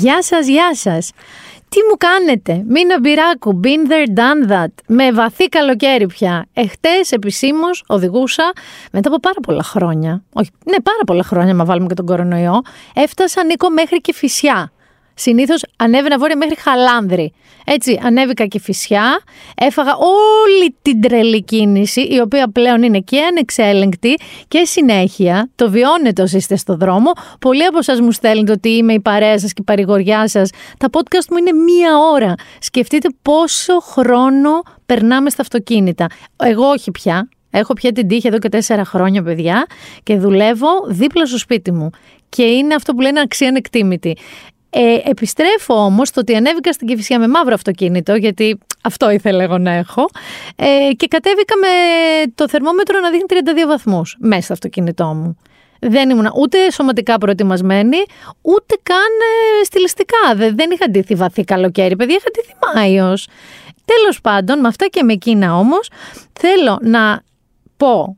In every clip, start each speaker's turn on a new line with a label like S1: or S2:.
S1: Γεια σας, γεια σας. Τι μου κάνετε, Μίνα Μπυράκου, been there, done that, με βαθύ καλοκαίρι πια. Εχθές επισήμως οδηγούσα μετά από πάρα πολλά χρόνια, όχι, ναι πάρα πολλά χρόνια, μα βάλουμε και τον κορονοϊό, έφτασα Νίκο μέχρι και φυσιά. Συνήθως ανέβαινα βόρεια μέχρι Χαλάνδρη. Έτσι, ανέβηκα και φυσιά, έφαγα όλη την τρελή κίνηση, η οποία πλέον είναι και ανεξέλεγκτη και συνέχεια. Το βιώνετε όσοι είστε στο δρόμο. Πολλοί από εσά μου στέλνετε ότι είμαι η παρέα σας και η παρηγοριά σας. Τα podcast μου είναι μία ώρα. Σκεφτείτε πόσο χρόνο περνάμε στα αυτοκίνητα. Εγώ όχι πια. Έχω πια την τύχη εδώ και τέσσερα χρόνια, παιδιά, και δουλεύω δίπλα στο σπίτι μου. Και είναι αυτό που λένε αξία ανεκτήμητη. Ε, επιστρέφω όμως το ότι ανέβηκα στην Κυφυσιά με μαύρο αυτοκίνητο, γιατί αυτό ήθελα εγώ να έχω. Ε, και κατέβηκα με το θερμόμετρο να δείχνει 32 βαθμούς μέσα στο αυτοκίνητό μου. Δεν ήμουν ούτε σωματικά προετοιμασμένη, ούτε καν ε, στιλιστικά. Δεν, δεν είχα ντύθει βαθύ καλοκαίρι, παιδιά, είχα ντύθει Μάιος. Τέλος πάντων, με αυτά και με εκείνα όμως, θέλω να πω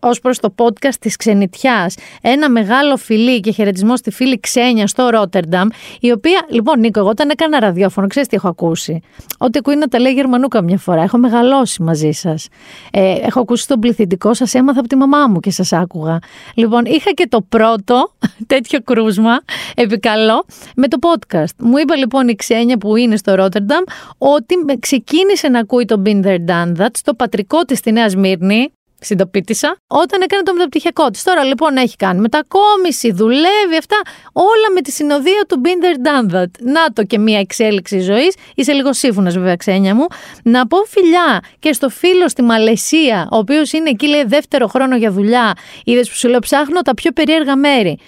S1: ως προς το podcast της Ξενιτιάς. Ένα μεγάλο φιλί και χαιρετισμό στη φίλη Ξένια στο Ρότερνταμ, η οποία, λοιπόν, Νίκο, εγώ όταν έκανα ραδιόφωνο, ξέρεις τι έχω ακούσει; Ότι ακούει να τα λέει Γερμανού καμιά φορά. Έχω μεγαλώσει μαζί σας. Ε, έχω ακούσει τον πληθυντικό σας, έμαθα από τη μαμά μου και σας άκουγα. Λοιπόν, είχα και το πρώτο τέτοιο κρούσμα, επικαλώ, με το podcast. Μου είπε λοιπόν η Ξένια που είναι στο Ρότερνταμ ότι ξεκίνησε να ακούει το Binder Done στο πατρικό της στη Νέα Σμύρνη, Συντοπίτησα όταν έκανε το μεταπτυχιακό της. Τώρα λοιπόν έχει κάνει μετακόμιση, δουλεύει αυτά. Όλα με τη συνοδεία του Binder Done That. Να το και μία εξέλιξη ζωής. Είσαι λίγο σύμφωνα, βέβαια, ξένια μου. Να πω φιλιά και στο φίλο στη Μαλαισία, ο οποίος είναι εκεί, λέει, δεύτερο χρόνο για δουλειά. Είδες που σου λέω, ψάχνω τα πιο περίεργα μέρη.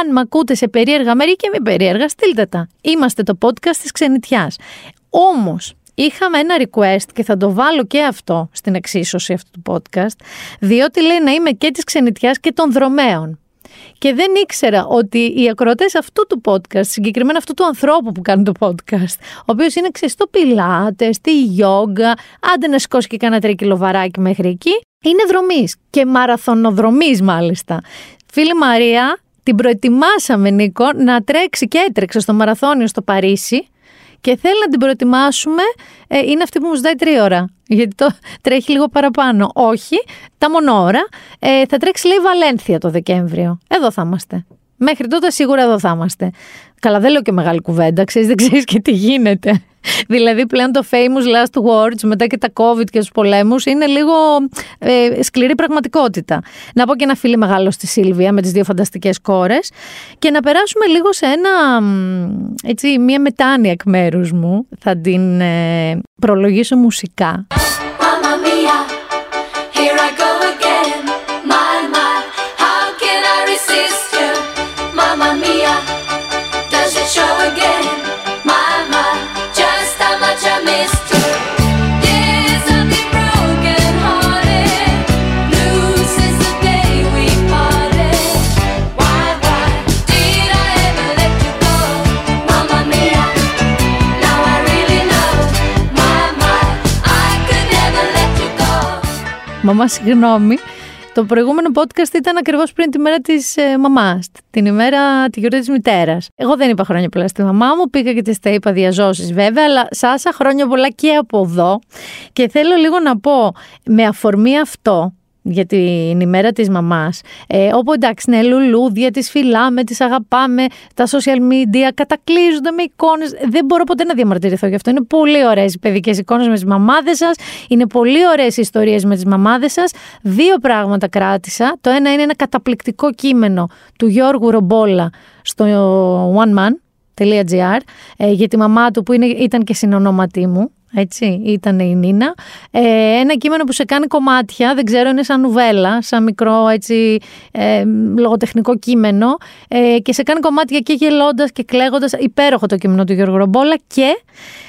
S1: Αν με ακούτε σε περίεργα μέρη και μη περίεργα, στείλτε τα. Είμαστε το podcast της ξενιτιάς. Όμως, είχαμε ένα request και θα το βάλω και αυτό στην εξίσωση αυτού του podcast, διότι λέει να είμαι και της ξενιτιάς και των δρομέων. Και δεν ήξερα ότι οι ακροατές αυτού του podcast, συγκεκριμένα αυτού του ανθρώπου που κάνει το podcast, ο οποίος είναι ξεστό πιλάτες, στη γιόγκα, άντε να σηκώσει και κάνα τρίκιλο μέχρι εκεί, είναι δρομής και μαραθωνοδρομής μάλιστα. Φίλη Μαρία, την προετοιμάσαμε Νίκο να τρέξει και έτρεξε στο μαραθώνιο στο Παρίσι και θέλει να την προετοιμάσουμε. Ε, είναι αυτή που μου ζητάει τρία ώρα. Γιατί το τρέχει λίγο παραπάνω. Όχι, τα μονόωρα. Ε, θα τρέξει λέει Βαλένθια το Δεκέμβριο. Εδώ θα είμαστε. Μέχρι τότε σίγουρα εδώ θα είμαστε. Καλά, δεν λέω και μεγάλη κουβέντα, ξέρεις, δεν ξέρεις και τι γίνεται. Δηλαδή πλέον το famous last words μετά και τα covid και τους πολέμους είναι λίγο ε, σκληρή πραγματικότητα. Να πω και ένα φίλο μεγάλο στη Σίλβια με τις δύο φανταστικές κόρες και να περάσουμε λίγο σε ένα, έτσι, μια μετάνοια εκ μέρους μου. Θα την ε, προλογίσω μουσικά. Μαμά, συγγνώμη. Το προηγούμενο podcast ήταν ακριβώς πριν τη μέρα της ε, μαμάς, την ημέρα τη γιορτή της μητέρας. Εγώ δεν είπα χρόνια πολλά στη μαμά μου, πήγα και της τα είπα διαζώσεις βέβαια, αλλά Σάσα χρόνια πολλά και από εδώ. Και θέλω λίγο να πω με αφορμή αυτό, για την ημέρα της μαμάς. Ε, όπου εντάξει ναι λουλούδια τις φυλάμε, τις αγαπάμε τα social media κατακλείζονται με εικόνες. Δεν μπορώ ποτέ να διαμαρτυρηθώ γι' αυτό. Είναι πολύ ωραίες οι παιδικές εικόνες με τις μαμάδες σας. Είναι πολύ ωραίες οι ιστορίες με τις μαμάδες σας. Δύο πράγματα κράτησα. Το ένα είναι ένα καταπληκτικό κείμενο του Γιώργου Ρομπόλα στο One Man ε, για τη μαμά του που είναι, ήταν και συνονόματή μου έτσι, ήταν η Νίνα. Ε, ένα κείμενο που σε κάνει κομμάτια, δεν ξέρω, είναι σαν νουβέλα, σαν μικρό έτσι, ε, λογοτεχνικό κείμενο ε, και σε κάνει κομμάτια και γελώντας και κλαίγοντας. Υπέροχο το κείμενο του Γιώργου Ρομπόλα και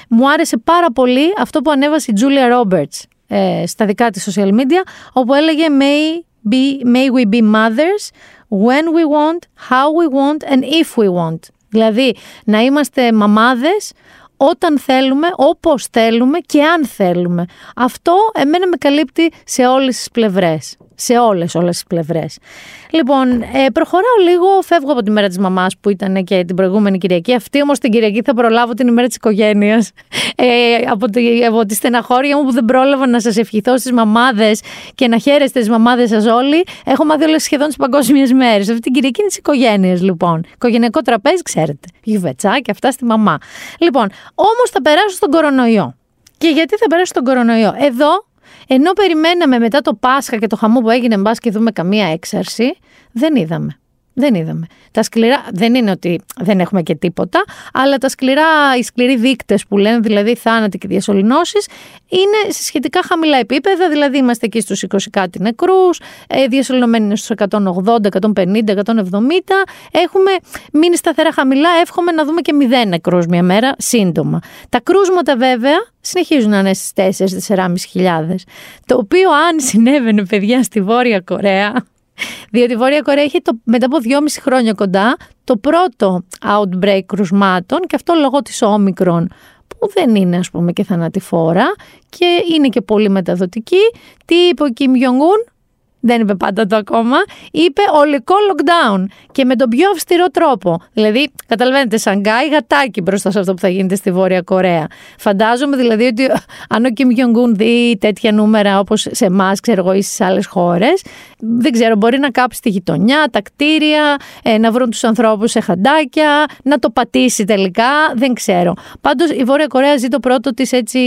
S1: μου άρεσε πάρα πολύ αυτό που ανέβασε η Τζούλια Ρόμπερτς ε, στα δικά της social media, όπου έλεγε may, be, may we be mothers when we want, how we want and if we want. Δηλαδή, να είμαστε μαμάδες όταν θέλουμε, όπως θέλουμε και αν θέλουμε. Αυτό εμένα με καλύπτει σε όλες τις πλευρές. Σε όλες όλες τις πλευρές. Λοιπόν, ε, προχωράω λίγο, φεύγω από τη μέρα της μαμάς που ήταν και την προηγούμενη Κυριακή. Αυτή όμως την Κυριακή θα προλάβω την ημέρα της οικογένειας. Ε, από, τη, από τη στεναχώρια μου που δεν πρόλαβα να σας ευχηθώ στις μαμάδες και να χαίρεστε τι μαμάδες σας όλοι. Έχω μάθει όλες σχεδόν τις παγκόσμιες μέρες. Αυτή την Κυριακή είναι της οικογένειας, λοιπόν. Οικογενειακό τραπέζι, ξέρετε. Γιουβετσάκι, αυτά στη μαμά. Λοιπόν, όμως θα περάσω στον κορονοϊό. Και γιατί θα περάσω στον κορονοϊό; Εδώ ενώ περιμέναμε μετά το Πάσχα και το χαμό που έγινε, μπας και δούμε καμία έξαρση, δεν είδαμε. Δεν είδαμε. Τα σκληρά, δεν είναι ότι δεν έχουμε και τίποτα, αλλά τα σκληρά, οι σκληροί δείκτες που λένε, δηλαδή θάνατοι και διασωληνώσεις, είναι σε σχετικά χαμηλά επίπεδα. Δηλαδή είμαστε εκεί στους 20 κάτι νεκρούς, ε, διασωληνωμένοι είναι στους 180, 150, 170. Έχουμε μείνει σταθερά χαμηλά. Εύχομαι να δούμε και 0 νεκρούς μια μέρα σύντομα. Τα κρούσματα βέβαια συνεχίζουν να είναι στις 4-4.500. Το οποίο αν συνέβαινε, παιδιά, στη Βόρεια Κορέα, διότι η Βόρεια Κορέα έχει το, μετά από δυόμιση χρόνια κοντά το πρώτο outbreak κρουσμάτων και αυτό λόγω της όμικρον που δεν είναι ας πούμε και θανατηφόρα και είναι και πολύ μεταδοτική. Τι είπε ο Κιμ Γιονγκούν, δεν είπε πάντα το ακόμα, είπε ολικό lockdown και με τον πιο αυστηρό τρόπο. Δηλαδή, καταλαβαίνετε, Σανγκάι γατάκι μπροστά σε αυτό που θα γίνεται στη Βόρεια Κορέα. Φαντάζομαι δηλαδή ότι αν ο Κιμ Γιονγκούν δει τέτοια νούμερα όπως σε εμάς, ξέρω εγώ, ή στις άλλες χώρες, δεν ξέρω, μπορεί να κάψει τη γειτονιά, τα κτίρια, ε, να βρουν τους ανθρώπους σε χαντάκια, να το πατήσει τελικά, δεν ξέρω. Πάντως η Βόρεια Κορέα ζει το πρώτο της έτσι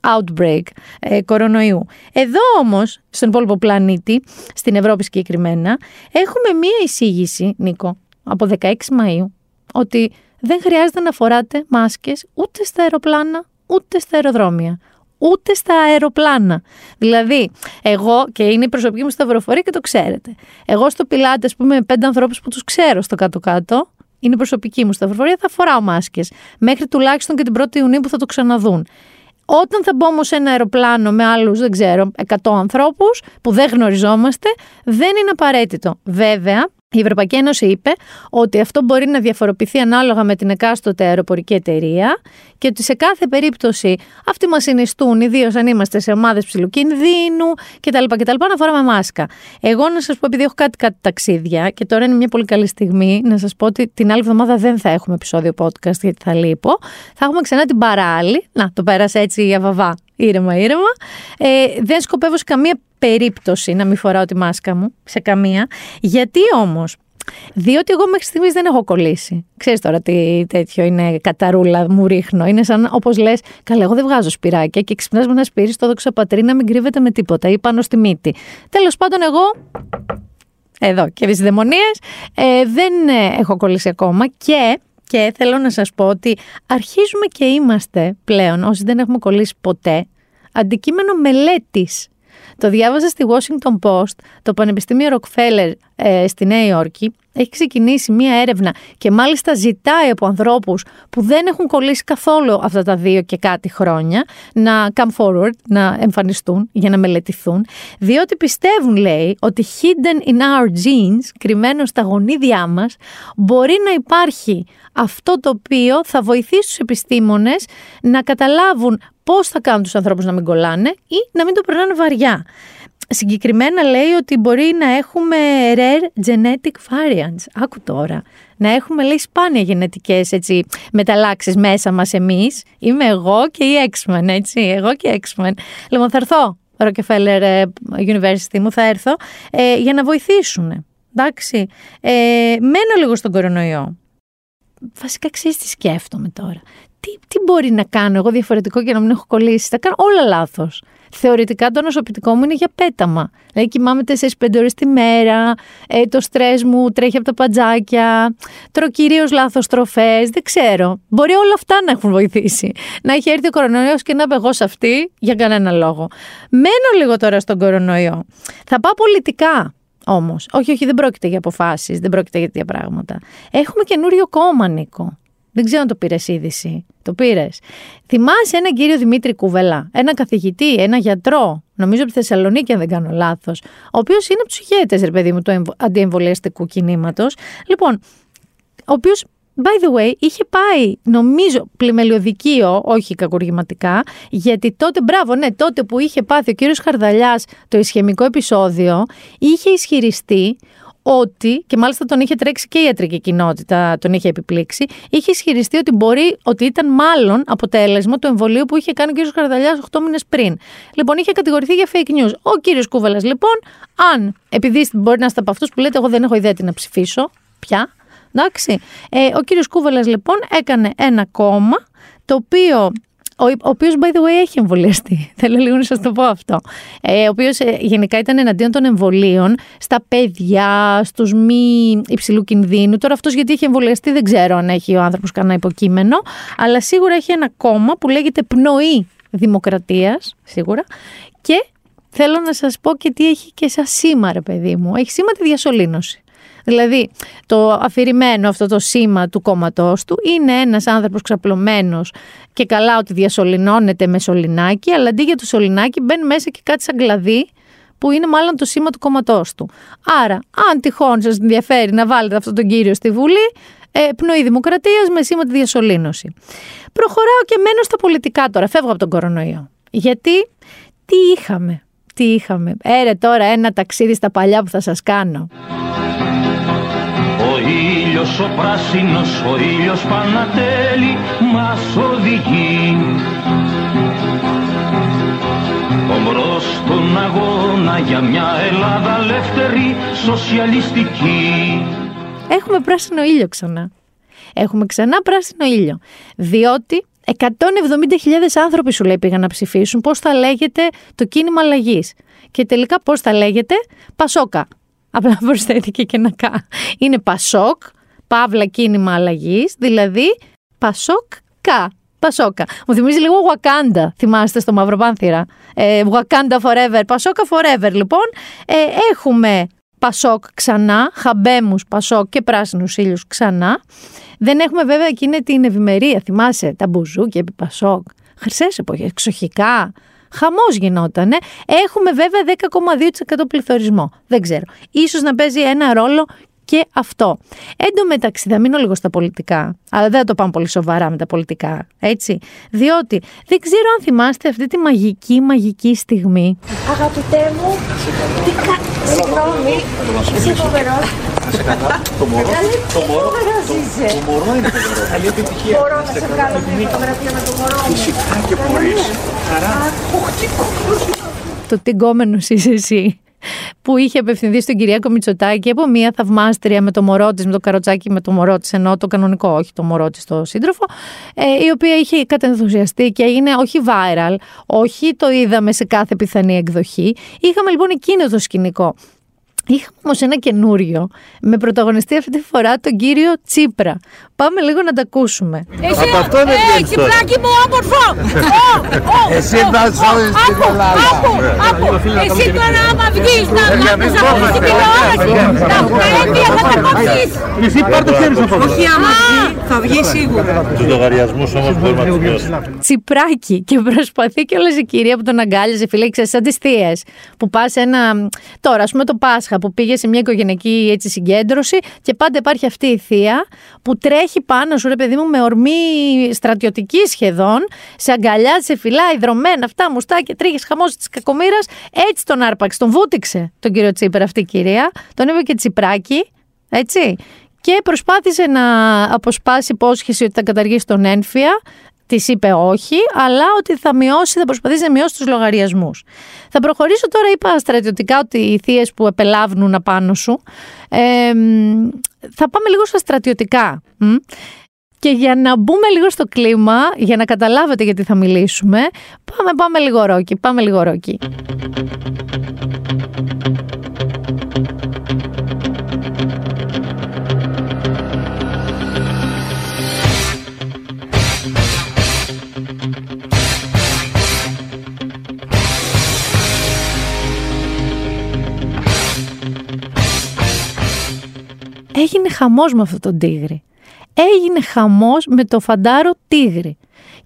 S1: outbreak ε, κορονοϊού. Εδώ όμως, στον υπόλοιπο πλανήτη, στην Ευρώπη συγκεκριμένα, έχουμε μία εισήγηση, Νίκο, από 16 Μαΐου, ότι δεν χρειάζεται να φοράτε μάσκες ούτε στα αεροπλάνα, ούτε στα αεροδρόμια ούτε στα αεροπλάνα. Δηλαδή, εγώ και είναι η προσωπική μου σταυροφορία και το ξέρετε. Εγώ στο πιλάτες, ας πούμε, πέντε ανθρώπους που τους ξέρω στο κάτω-κάτω, είναι η προσωπική μου σταυροφορία, θα φοράω μάσκες. Μέχρι τουλάχιστον και την 1η Ιουνίου που θα το ξαναδούν. Όταν θα μπω όμως σε ένα αεροπλάνο με άλλους, δεν ξέρω, 100 ανθρώπους που δεν γνωριζόμαστε, δεν είναι απαραίτητο. Βέβαια, η Ευρωπαϊκή Ένωση είπε ότι αυτό μπορεί να διαφοροποιηθεί ανάλογα με την εκάστοτε αεροπορική εταιρεία και ότι σε κάθε περίπτωση αυτοί μας συνιστούν, ιδίως αν είμαστε σε ομάδες ψηλού κινδύνου κτλ. κτλ. να φοράμε μάσκα. Εγώ να σας πω, επειδή έχω κάτι, κάτι ταξίδια και τώρα είναι μια πολύ καλή στιγμή, να σας πω ότι την άλλη εβδομάδα δεν θα έχουμε επεισόδιο podcast γιατί θα λείπω. Θα έχουμε ξανά την παράλληλη. Να, το πέρασα έτσι η αβαβά. Ήρεμα, ήρεμα. Ε, δεν σκοπεύω σε καμία περίπτωση να μην φοράω τη μάσκα μου. Σε καμία. Γιατί όμως, διότι εγώ μέχρι στιγμής δεν έχω κολλήσει. Ξέρεις τώρα τι τέτοιο είναι καταρούλα, μου ρίχνω. Είναι σαν όπως λες, καλά, εγώ δεν βγάζω σπυράκια και ξυπνάς με ένα σπίρι στο δόξα πατρί να μην κρύβεται με τίποτα ή πάνω στη μύτη. Τέλος πάντων, εγώ. Εδώ και τις δαιμονίες ε, δεν ε, έχω κολλήσει ακόμα και και θέλω να σας πω ότι αρχίζουμε και είμαστε πλέον, όσοι δεν έχουμε κολλήσει ποτέ, αντικείμενο μελέτης. Το διάβαζα στη Washington Post, το Πανεπιστήμιο Rockefeller ε, στη Νέα Υόρκη. Έχει ξεκινήσει μία έρευνα και μάλιστα ζητάει από ανθρώπους που δεν έχουν κολλήσει καθόλου αυτά τα δύο και κάτι χρόνια να come forward, να εμφανιστούν για να μελετηθούν, διότι πιστεύουν, λέει, ότι hidden in our genes, κρυμμένο στα γονίδια μας, μπορεί να υπάρχει αυτό το οποίο θα βοηθήσει τους επιστήμονες να καταλάβουν πώς θα κάνουν τους ανθρώπους να μην κολλάνε ή να μην το περνάνε βαριά. Συγκεκριμένα λέει ότι μπορεί να έχουμε rare genetic variants. Άκου τώρα. Να έχουμε λέει σπάνια γενετικές έτσι, μεταλλάξεις μέσα μας εμείς. Είμαι εγώ και η X-Men, έτσι. Εγώ και η X-Men. Λοιπόν, θα έρθω, Rockefeller ε, University μου, θα έρθω, ε, για να βοηθήσουν. Εντάξει. Ε, μένω λίγο στον κορονοϊό. Βασικά ξέρεις τι σκέφτομαι τώρα τι, τι μπορεί να κάνω εγώ διαφορετικό και να μην έχω κολλήσει; Θα κάνω όλα λάθος. Θεωρητικά το νοσοποιητικό μου είναι για πέταμα. Δηλαδή κοιμάμαι 4-5 ώρες τη μέρα, ε, το στρες μου τρέχει από τα παντζάκια, τρώω κυρίως λάθος τροφές, δεν ξέρω. Μπορεί όλα αυτά να έχουν βοηθήσει. Να έχει έρθει ο κορονοϊός και να είμαι εγώ σε αυτή για κανένα λόγο. Μένω λίγο τώρα στον κορονοϊό. Θα πάω πολιτικά. Όμως, όχι, όχι, δεν πρόκειται για αποφάσεις, δεν πρόκειται για τέτοια πράγματα. Έχουμε καινούριο κόμμα, Νίκο. Δεν ξέρω αν το πήρες είδηση. Το πήρες. Θυμάσαι έναν κύριο Δημήτρη Κουβελά, ένα καθηγητή, ένα γιατρό, νομίζω από τη Θεσσαλονίκη, αν δεν κάνω λάθος, ο οποίος είναι από τους ηγέτες, ρε παιδί μου, του αντιεμβολιαστικού κινήματος. Λοιπόν, ο οποίος by the way, είχε πάει, νομίζω, πλημελιωδικείο, όχι κακουργηματικά, γιατί τότε, μπράβο, ναι, τότε που είχε πάθει ο κύριος Χαρδαλιάς το ισχυμικό επεισόδιο, είχε ισχυριστεί ότι, και μάλιστα τον είχε τρέξει και η ιατρική κοινότητα, τον είχε επιπλήξει, είχε ισχυριστεί ότι μπορεί, ότι ήταν μάλλον αποτέλεσμα του εμβολίου που είχε κάνει ο κύριος Καρδαλιάς 8 μήνες πριν. Λοιπόν, είχε κατηγορηθεί για fake news. Ο κύριος Κούβελα, λοιπόν, αν, επειδή μπορεί να είστε από αυτούς που λέτε, Εγώ δεν έχω ιδέα τι να ψηφίσω, πια. Εντάξει. Ε, ο κύριος Κούβελας λοιπόν έκανε ένα κόμμα το οποίο ο, ο οποίος, by the way, έχει εμβολιαστεί. Θέλω λίγο να σας το πω αυτό. Ε, ο οποίος ε, γενικά ήταν εναντίον των εμβολίων στα παιδιά, στους μη υψηλού κινδύνου. Τώρα αυτός γιατί έχει εμβολιαστεί δεν ξέρω αν έχει ο άνθρωπος κανένα υποκείμενο. Αλλά σίγουρα έχει ένα κόμμα που λέγεται Πνοή Δημοκρατίας, σίγουρα. Και θέλω να σας πω και τι έχει και σαν σήμα, ρε παιδί μου. Έχει σήμα τη διασωλήνωση. Δηλαδή, το αφηρημένο αυτό το σήμα του κόμματός του είναι ένας άνθρωπος ξαπλωμένος και καλά ότι διασωληνώνεται με σωληνάκι, αλλά αντί για το σωληνάκι μπαίνει μέσα και κάτι σαν κλαδί που είναι μάλλον το σήμα του κόμματός του. Άρα, αν τυχόν σας ενδιαφέρει να βάλετε αυτόν τον κύριο στη Βουλή, ε, πνοή δημοκρατίας με σήμα τη διασωλήνωση. Προχωράω και μένω στα πολιτικά τώρα. Φεύγω από τον κορονοϊό. Γιατί; Τι είχαμε, τι είχαμε; Έρε τώρα ένα ταξίδι στα παλιά που θα σας κάνω
S2: ήλιος ο πράσινος, ο ήλιος Πανατέλη μας οδηγεί Ομπρός στον αγώνα για μια Ελλάδα ελεύθερη, σοσιαλιστική
S1: Έχουμε πράσινο ήλιο ξανά. Έχουμε ξανά πράσινο ήλιο. Διότι 170.000 άνθρωποι σου λέει πήγαν να ψηφίσουν πώς θα λέγεται το κίνημα αλλαγής. Και τελικά πώς θα λέγεται; Πασόκα. Απλά προσθέθηκε και ένα κα. Είναι Πασόκ, παύλα κίνημα αλλαγής, δηλαδή Πασόκ κα. Πασόκα. Μου θυμίζει λίγο Wakanda, θυμάστε στο Μαυροπάνθυρα. Ε, Wakanda forever, Πασόκα forever. Λοιπόν, ε, έχουμε Πασόκ ξανά, χαμπέμους Πασόκ και πράσινους ήλιους ξανά. Δεν έχουμε βέβαια εκείνη την ευημερία, θυμάσαι, τα μπουζούκια επί Πασόκ. Χρυσές εποχές, εξοχικά, Χαμός γινότανε. Έχουμε βέβαια 10,2% πληθωρισμό. Δεν ξέρω. Ίσως να παίζει ένα ρόλο και αυτό. Εν τω μεταξύ, θα μείνω λίγο στα πολιτικά, αλλά δεν θα το πάμε πολύ σοβαρά με τα πολιτικά, έτσι. Διότι δεν ξέρω αν θυμάστε αυτή τη μαγική, μαγική στιγμή.
S3: Αγαπητέ μου, τι κα... Συγγνώμη, είσαι φοβερός. Το μωρό, το μωρό, το μωρό είναι φοβερός. Καλή επιτυχία. Μπορώ να σε βγάλω μια φωτογραφία με το μωρό μου. Φυσικά και μπορείς. Χαρά.
S1: Το τι γκόμενος είσαι εσύ που είχε απευθυνθεί στον Κυριάκο Μητσοτάκη από μια θαυμάστρια με το μωρό της, με το καροτσάκι με το μωρό της, ενώ το κανονικό, όχι το μωρό της, το σύντροφο, ε, η οποία είχε κατενθουσιαστεί και έγινε όχι viral, όχι το είδαμε σε κάθε πιθανή εκδοχή. Είχαμε λοιπόν εκείνο το σκηνικό. Είχαμε όμω ένα καινούριο με πρωταγωνιστή αυτή τη φορά τον κύριο Τσίπρα. Πάμε λίγο να τα ακούσουμε.
S4: Εσύ, Από αυτό δεν ε, Τσιπράκι μου όμορφο!
S5: Εσύ θα σου στην Ελλάδα.
S4: Άκου, εσύ τώρα άμα βγεις να μάθεις από την τηλεόραση, τα πρέπει θα τα κόψεις.
S5: Εσύ πάρ' το χέρι σου από
S4: Όχι άμα βγει, θα βγει σίγουρα.
S5: Τους λογαριασμούς όμως μπορούμε να τους μειώσουμε.
S1: Τσιπράκι και προσπαθεί και όλες η κυρία που τον αγκάλιαζε, φίλε, ξέρεις, σαν τις θείες, που πας ένα, τώρα ας πούμε το Πάσχα που πήγε σε μια οικογενειακή έτσι, συγκέντρωση και πάντα υπάρχει αυτή η θεία που τρέχει πάνω σου, ρε παιδί μου, με ορμή στρατιωτική σχεδόν, σε αγκαλιά, σε φυλά, υδρωμένα, αυτά, μουστάκια, τρίχες, χαμός της κακομήρα. Έτσι τον άρπαξε, τον βούτυξε τον κύριο Τσίπρα αυτή η κυρία, τον είπε και τσιπράκι, έτσι. Και προσπάθησε να αποσπάσει υπόσχεση ότι θα καταργήσει τον ένφια της είπε όχι, αλλά ότι θα μειώσει, θα προσπαθήσει να μειώσει τους λογαριασμούς. Θα προχωρήσω τώρα, είπα στρατιωτικά ότι οι θείες που επελάβνουν απάνω σου. Ε, θα πάμε λίγο στα στρατιωτικά. Και για να μπούμε λίγο στο κλίμα, για να καταλάβετε γιατί θα μιλήσουμε, πάμε, πάμε λίγο ρόκι, πάμε λίγο ρόκι. Έγινε χαμός με αυτό τον τίγρη. Έγινε χαμός με το φαντάρο τίγρη.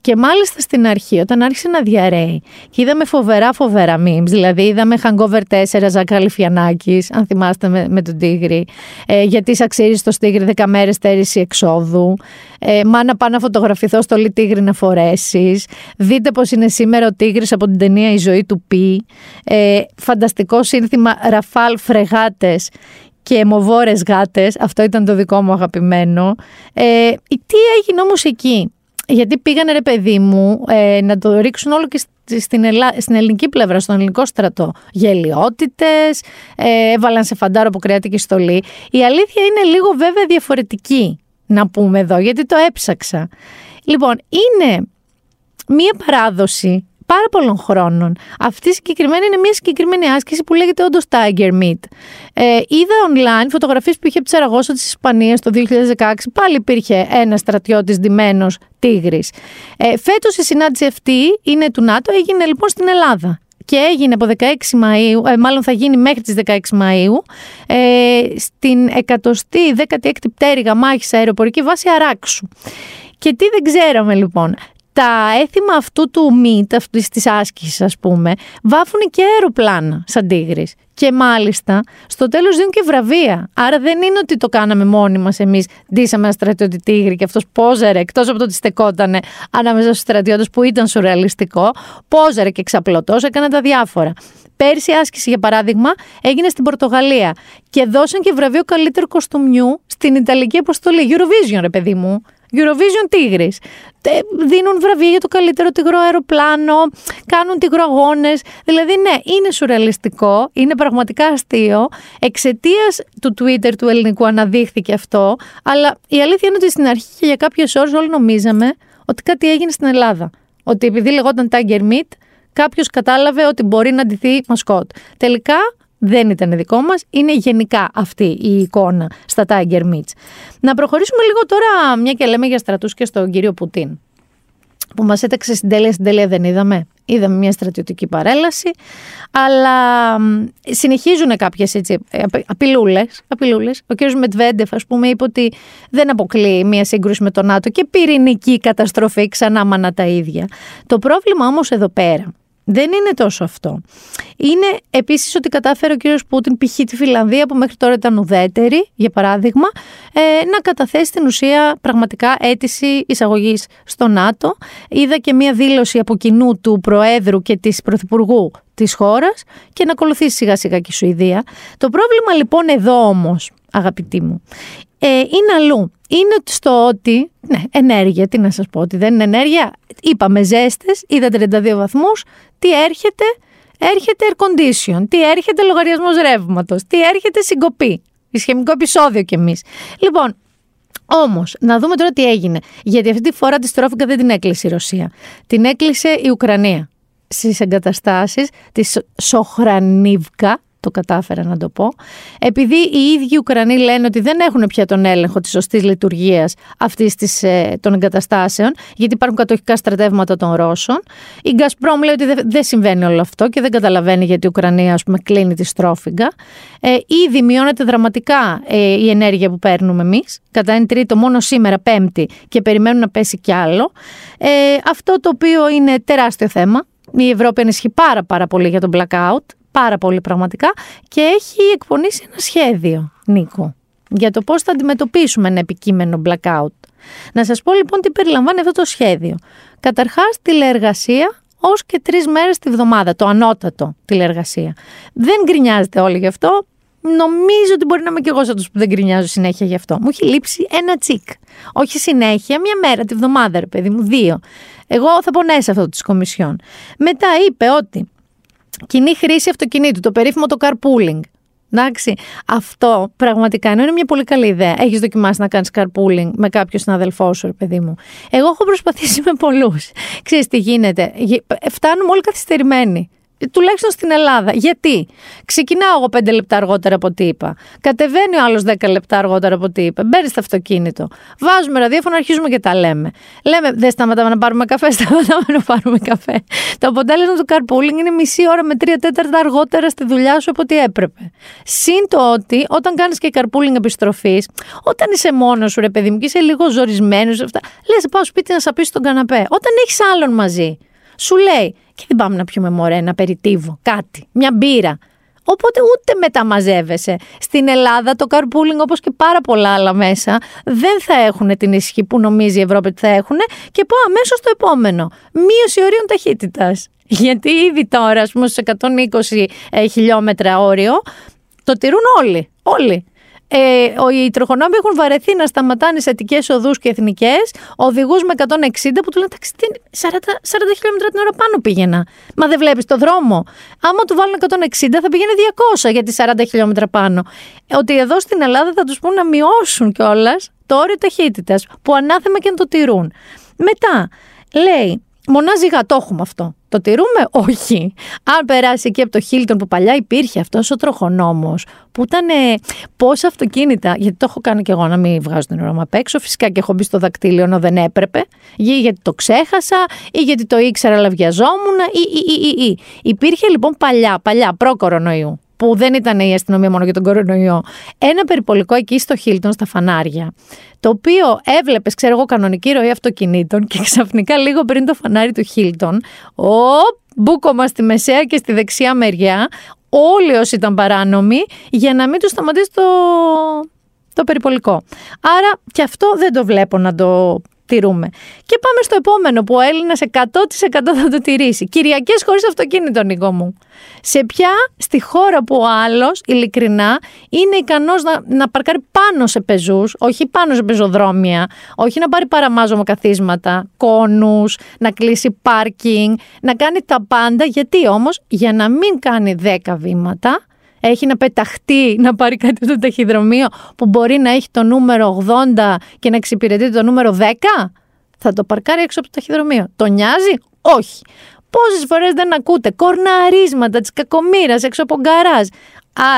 S1: Και μάλιστα στην αρχή, όταν άρχισε να διαρρέει και είδαμε φοβερά φοβερά memes, δηλαδή είδαμε Hangover 4, Ζακ Αλιφιανάκης, αν θυμάστε με, με τον Τίγρη, ε, γιατί σαξίρει στο Τίγρη 10 μέρες στέρηση εξόδου, ε, μάνα πάω να φωτογραφηθώ στο Τίγρη να φορέσεις. Δείτε πώς είναι σήμερα ο Τίγρης από την ταινία Η ζωή του Πι. Ε, φανταστικό σύνθημα Ραφάλ Φρεγάτες και αιμοβόρες γάτες. Αυτό ήταν το δικό μου αγαπημένο. Ε, τι έγινε όμως εκεί; Γιατί πήγανε ρε παιδί μου ε, να το ρίξουν όλο και στην, στην ελληνική πλευρά, στον ελληνικό στρατό. Γελιότητες, ε, έβαλαν σε φαντάρο από κρεατική στολή. Η αλήθεια είναι λίγο βέβαια διαφορετική να πούμε εδώ, γιατί το έψαξα. Λοιπόν, είναι μία παράδοση πάρα πολλών χρόνων. Αυτή συγκεκριμένη είναι μια συγκεκριμένη άσκηση που λέγεται όντως Tiger Meat. Ε, είδα online φωτογραφίες που είχε από της Σαραγώσα τη Ισπανία το 2016. Πάλι υπήρχε ένας στρατιώτης ντυμένος τίγρης. Ε, Φέτος η συνάντηση αυτή είναι του ΝΑΤΟ, έγινε λοιπόν στην Ελλάδα και έγινε από 16 Μαΐου, ε, μάλλον θα γίνει μέχρι τις 16 Μαΐου, ε, στην 116η πτέρυγα μάχης αεροπορική βάση Αράξου. Και τι δεν ξέραμε λοιπόν τα έθιμα αυτού του meet, αυτή της άσκησης, ας πούμε, βάφουν και αεροπλάνα σαν τίγρης. Και μάλιστα στο τέλος δίνουν και βραβεία. Άρα δεν είναι ότι το κάναμε μόνοι μας εμείς. Ντύσαμε ένα στρατιώτη τίγρη και αυτός πόζερε, εκτός από το ότι στεκότανε ανάμεσα στους στρατιώτες που ήταν σουρεαλιστικό, πόζερε και ξαπλωτός, έκανε τα διάφορα. Πέρσι άσκηση, για παράδειγμα, έγινε στην Πορτογαλία και δώσαν και βραβείο καλύτερου κοστούμιου στην Ιταλική αποστολή. Eurovision, ρε παιδί μου. Eurovision Tigris. Δίνουν βραβεία για το καλύτερο τυγρό αεροπλάνο, κάνουν τυγροαγώνε. Δηλαδή, ναι, είναι σουρεαλιστικό, είναι πραγματικά αστείο. Εξαιτίας του Twitter του ελληνικού αναδείχθηκε αυτό. Αλλά η αλήθεια είναι ότι στην αρχή και για κάποιες ώρες όλοι νομίζαμε ότι κάτι έγινε στην Ελλάδα. Ότι επειδή λεγόταν Tiger Meat, κάποιος κατάλαβε ότι μπορεί να ντυθεί μασκότ. Τελικά δεν ήταν δικό μας, είναι γενικά αυτή η εικόνα στα Tiger Meats. Να προχωρήσουμε λίγο τώρα, μια και λέμε για στρατούς και στον κύριο Πουτίν, που μας έταξε στην τέλεια, στην τέλεια δεν είδαμε. Είδαμε μια στρατιωτική παρέλαση, αλλά συνεχίζουν κάποιες έτσι, απειλούλες, απειλούλες. Ο κύριος Μετβέντεφ, ας πούμε, είπε ότι δεν αποκλείει μια σύγκρουση με τον ΝΑΤΟ και πυρηνική καταστροφή ξανά μάνα τα ίδια. Το πρόβλημα όμως εδώ πέρα δεν είναι τόσο αυτό. Είναι επίσης ότι κατάφερε ο κύριος Πούτιν, π.χ. τη Φιλανδία που μέχρι τώρα ήταν ουδέτερη, για παράδειγμα, ε, να καταθέσει στην ουσία πραγματικά αίτηση εισαγωγής στο ΝΑΤΟ. Είδα και μία δήλωση από κοινού του Προέδρου και της Πρωθυπουργού της χώρας και να ακολουθήσει σιγά σιγά και η Σουηδία. Το πρόβλημα λοιπόν εδώ όμως, αγαπητοί μου, ε, είναι αλλού. Είναι στο ότι, ναι, ενέργεια, τι να σας πω, ότι δεν είναι ενέργεια. Είπαμε ζέστες, είδα 32 βαθμούς, τι έρχεται, έρχεται air condition, τι έρχεται λογαριασμός ρεύματος, τι έρχεται συγκοπή. Ισχυμικό επεισόδιο κι εμείς. Λοιπόν, Όμως, να δούμε τώρα τι έγινε. Γιατί αυτή τη φορά τη στρόφικα δεν την έκλεισε η Ρωσία. Την έκλεισε η Ουκρανία. Στις εγκαταστάσεις της Σοχρανίβκα, το κατάφερα να το πω, επειδή οι ίδιοι Ουκρανοί λένε ότι δεν έχουν πια τον έλεγχο της σωστής λειτουργίας αυτής ε, των εγκαταστάσεων, γιατί υπάρχουν κατοχικά στρατεύματα των Ρώσων. Η Γκάσπρομ λέει ότι δεν, συμβαίνει όλο αυτό και δεν καταλαβαίνει γιατί η Ουκρανία ας πούμε, κλείνει τη στρόφιγγα. Ε, ήδη μειώνεται δραματικά ε, η ενέργεια που παίρνουμε εμείς, κατά ένα τρίτο μόνο σήμερα, Πέμπτη, και περιμένουν να πέσει κι άλλο. Ε, αυτό το οποίο είναι τεράστιο θέμα. Η Ευρώπη ενισχύει πάρα πάρα πολύ για τον blackout πάρα πολύ πραγματικά και έχει εκπονήσει ένα σχέδιο, Νίκο, για το πώς θα αντιμετωπίσουμε ένα επικείμενο blackout. Να σας πω λοιπόν τι περιλαμβάνει αυτό το σχέδιο. Καταρχάς τηλεεργασία ως και τρεις μέρες τη βδομάδα, το ανώτατο τηλεεργασία. Δεν γκρινιάζετε όλοι γι' αυτό, Νομίζω ότι μπορεί να είμαι και εγώ σαν τους που δεν γκρινιάζω συνέχεια γι' αυτό. Μου έχει λείψει ένα τσικ. Όχι συνέχεια, μία μέρα τη βδομάδα, ρε παιδί μου, δύο. Εγώ θα πονέσω αυτό της Κομισιόν. Μετά είπε ότι κοινή χρήση αυτοκινήτου, το περίφημο το carpooling. Εντάξει, αυτό πραγματικά είναι μια πολύ καλή ιδέα. Έχεις δοκιμάσει να κάνεις carpooling με κάποιο συναδελφό σου, ρε παιδί μου. Εγώ έχω προσπαθήσει με πολλούς. Ξέρεις τι γίνεται. Φτάνουμε όλοι καθυστερημένοι. Ε, Τουλάχιστον στην Ελλάδα. Γιατί; Ξεκινάω εγώ πέντε λεπτά αργότερα από ό,τι είπα. Κατεβαίνει ο άλλος 10 λεπτά αργότερα από ό,τι είπε. Μπαίνει στο αυτοκίνητο. Βάζουμε ραδιόφωνο, αρχίζουμε και τα λέμε. Λέμε, δεν σταματάμε να πάρουμε καφέ, σταματάμε να πάρουμε καφέ. Το αποτέλεσμα του carpooling είναι μισή ώρα με τρία τέταρτα αργότερα στη δουλειά σου από ό,τι έπρεπε. Συν το ότι όταν κάνεις και carpooling επιστροφής, όταν είσαι μόνος σου, ρε παιδί μου, και είσαι λίγο ζορισμένος, λες, πάω σπίτι να σαπίσει τον καναπέ. Όταν έχεις άλλον μαζί, σου λέει, και δεν πάμε να πιούμε μωρέ ένα περιτύβο, κάτι, μια μπύρα. Οπότε ούτε μεταμαζεύεσαι. Στην Ελλάδα το carpooling όπως και πάρα πολλά άλλα μέσα δεν θα έχουν την ισχύ που νομίζει η Ευρώπη ότι θα έχουν και πάω αμέσως στο επόμενο. Μείωση ορίων ταχύτητας. Γιατί ήδη τώρα, ας πούμε, στους 120 ε, χιλιόμετρα όριο, το τηρούν όλοι. Όλοι. Ε, οι τροχονόμοι έχουν βαρεθεί να σταματάνε σε αττικέ οδούς και εθνικές οδηγούς με 160 που του λένε 40, 40 χιλιόμετρα την ώρα πάνω πήγαινα. Μα δεν βλέπεις το δρόμο. Άμα του βάλουν 160 θα πηγαίνει 200 για τι 40 χιλιόμετρα πάνω. Ότι εδώ στην Ελλάδα θα τους πούν να μειώσουν κιόλας το όριο ταχύτητας που ανάθεμα και να το τηρούν. Μετά λέει Μονάζιγα το έχουμε αυτό. Το τηρούμε, όχι. Αν περάσει εκεί από το Χίλτον που παλιά υπήρχε αυτός ο τροχονόμος, που ήταν πόσα αυτοκίνητα. Γιατί το έχω κάνει και εγώ να μην βγάζω την ώρα απ' έξω. Φυσικά και έχω μπει στο δακτύλιο ενώ δεν έπρεπε. Ή γιατί το ξέχασα, ή γιατί το ήξερα αλλά βιαζόμουν, ή, ή, ή, ή. Υπήρχε λοιπόν παλιά, παλιά, προ-κορονοϊού που δεν ήταν η αστυνομία μόνο για τον κορονοϊό, ένα περιπολικό εκεί στο Χίλτον, στα φανάρια, το οποίο έβλεπες, ξέρω εγώ, κανονική ροή αυτοκινήτων και ξαφνικά λίγο πριν το φανάρι του Χίλτον, ο μπούκομα στη μεσαία και στη δεξιά μεριά, όλοι όσοι ήταν παράνομοι, για να μην τους σταματήσει το, το περιπολικό. Άρα και αυτό δεν το βλέπω να το τηρούμε. Και πάμε στο επόμενο που ο Έλληνας 100% θα το τηρήσει. Κυριακές χωρίς αυτοκίνητο, Νίκο μου. Σε ποια στη χώρα που ο άλλος, ειλικρινά, είναι ικανός να, να παρκάρει πάνω σε πεζούς, όχι πάνω σε πεζοδρόμια, όχι να πάρει παραμάζωμα καθίσματα, κόνους, να κλείσει πάρκινγκ, να κάνει τα πάντα. Γιατί όμως, για να μην κάνει 10 βήματα, έχει να πεταχτεί να πάρει κάτι από το ταχυδρομείο που μπορεί να έχει το νούμερο 80 και να εξυπηρετεί το νούμερο 10, θα το παρκάρει έξω από το ταχυδρομείο. Το νοιάζει; Όχι. Πόσες φορές δεν ακούτε κορναρίσματα της κακομήρα έξω από γκαράζ.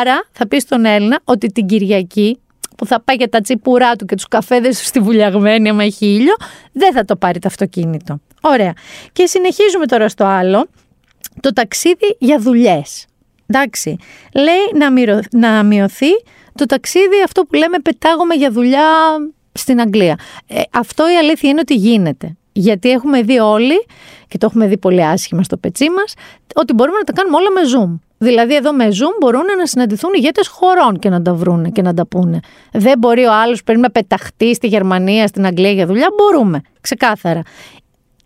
S1: Άρα θα πεις στον Έλληνα ότι την Κυριακή που θα πάει για τα τσίπουρά του και τους καφέδες του στη βουλιαγμένη, άμα έχει ήλιο, δεν θα το πάρει το αυτοκίνητο. Ωραία. Και συνεχίζουμε τώρα στο άλλο. Το ταξίδι για δουλειές. Εντάξει. Λέει να, μειω, να μειωθεί το ταξίδι αυτό που λέμε πετάγομαι για δουλειά στην Αγγλία. Ε, αυτό η αλήθεια είναι ότι γίνεται. Γιατί έχουμε δει όλοι, και το έχουμε δει πολύ άσχημα στο πετσί μας, ότι μπορούμε να τα κάνουμε όλα με Zoom. Δηλαδή, εδώ με Zoom μπορούν να συναντηθούν ηγέτες χωρών και να τα βρούνε και να τα πούνε. Δεν μπορεί ο άλλος πρέπει να πεταχτεί στη Γερμανία, στην Αγγλία για δουλειά. Μπορούμε. Ξεκάθαρα.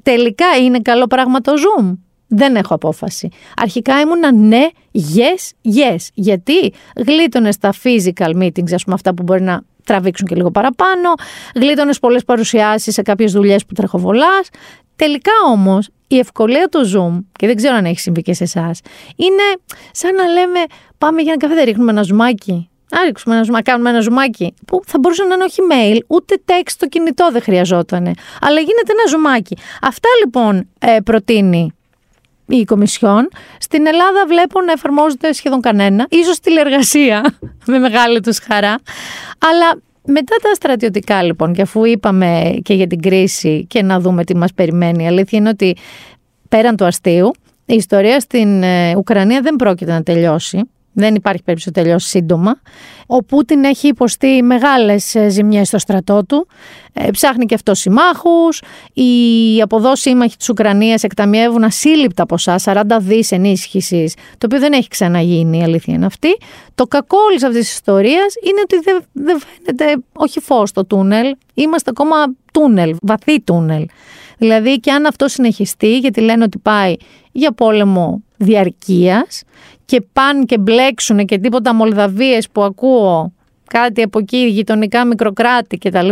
S1: Τελικά είναι καλό πράγμα το Zoom; Δεν έχω απόφαση. Αρχικά ήμουνα ναι, yes, yes. Γιατί γλίτωνες τα physical meetings, ας πούμε, αυτά που μπορεί να τραβήξουν και λίγο παραπάνω. Γλίτωνες πολλές παρουσιάσεις σε κάποιες δουλειές που τρεχοβολάς. Τελικά όμως η ευκολία του Zoom, και δεν ξέρω αν έχει συμβεί και σε εσάς, είναι σαν να λέμε πάμε για ένα καφέ, δεν ρίχνουμε ένα ζουμάκι. Να ρίξουμε ένα ζουμάκι, κάνουμε ένα ζουμάκι. Που θα μπορούσε να είναι όχι mail, ούτε text στο κινητό δεν χρειαζόταν. Αλλά γίνεται ένα ζουμάκι. Αυτά λοιπόν ε, προτείνει η Κομισιόν. Στην Ελλάδα βλέπω να εφαρμόζεται σχεδόν κανένα. Ίσως τηλεργασία, με μεγάλη τους χαρά. Αλλά μετά τα στρατιωτικά λοιπόν, και αφού είπαμε και για την κρίση και να δούμε τι μας περιμένει, η αλήθεια είναι ότι πέραν του αστείου, η ιστορία στην ε, Ουκρανία δεν πρόκειται να τελειώσει. Δεν υπάρχει περίπτωση να τελειώσει σύντομα. Ο Πούτιν έχει υποστεί μεγάλες ζημιές στο στρατό του. Ε, ψάχνει και αυτό συμμάχους. Οι αποδόσεις σύμμαχοι της Ουκρανίας εκταμιεύουν ασύλληπτα ποσά, 40 δις ενίσχυσης, το οποίο δεν έχει ξαναγίνει, η αλήθεια είναι αυτή. Το κακό όλης αυτής της ιστορίας είναι ότι δεν, δεν φαίνεται όχι φως στο τούνελ. Είμαστε ακόμα τούνελ, βαθύ τούνελ. Δηλαδή και αν αυτό συνεχιστεί, γιατί λένε ότι πάει για πόλεμο διαρκείας και πάνε και μπλέξουν και τίποτα Μολδαβίες που ακούω κάτι από εκεί, γειτονικά μικροκράτη κτλ.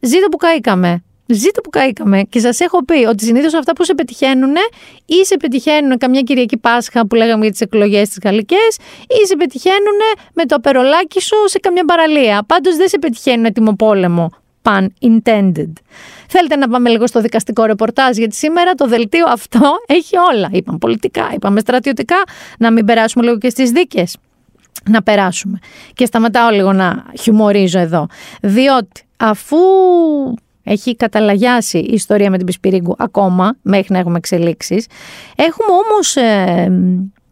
S1: Ζήτω που καήκαμε. Ζήτω που καήκαμε. Και σας έχω πει ότι συνήθως αυτά που σε πετυχαίνουν ή σε πετυχαίνουν καμιά Κυριακή Πάσχα που λέγαμε για τις εκλογές της Γαλλικές, ή σε πετυχαίνουν με το απερολάκι σου σε καμιά παραλία. Πάντως δεν σε πετυχαίνουν έτοιμο πόλεμο. Pun intended. Θέλετε να πάμε λίγο στο δικαστικό ρεπορτάζ, γιατί σήμερα το δελτίο αυτό έχει όλα. Είπαμε πολιτικά, είπαμε στρατιωτικά, να μην περάσουμε λίγο και στις δίκες. Να περάσουμε. Και σταματάω λίγο να χιουμορίζω εδώ. Διότι αφού έχει καταλαγιάσει η ιστορία με την Πισπυρίγκου ακόμα, μέχρι να έχουμε εξελίξεις, έχουμε όμως ε,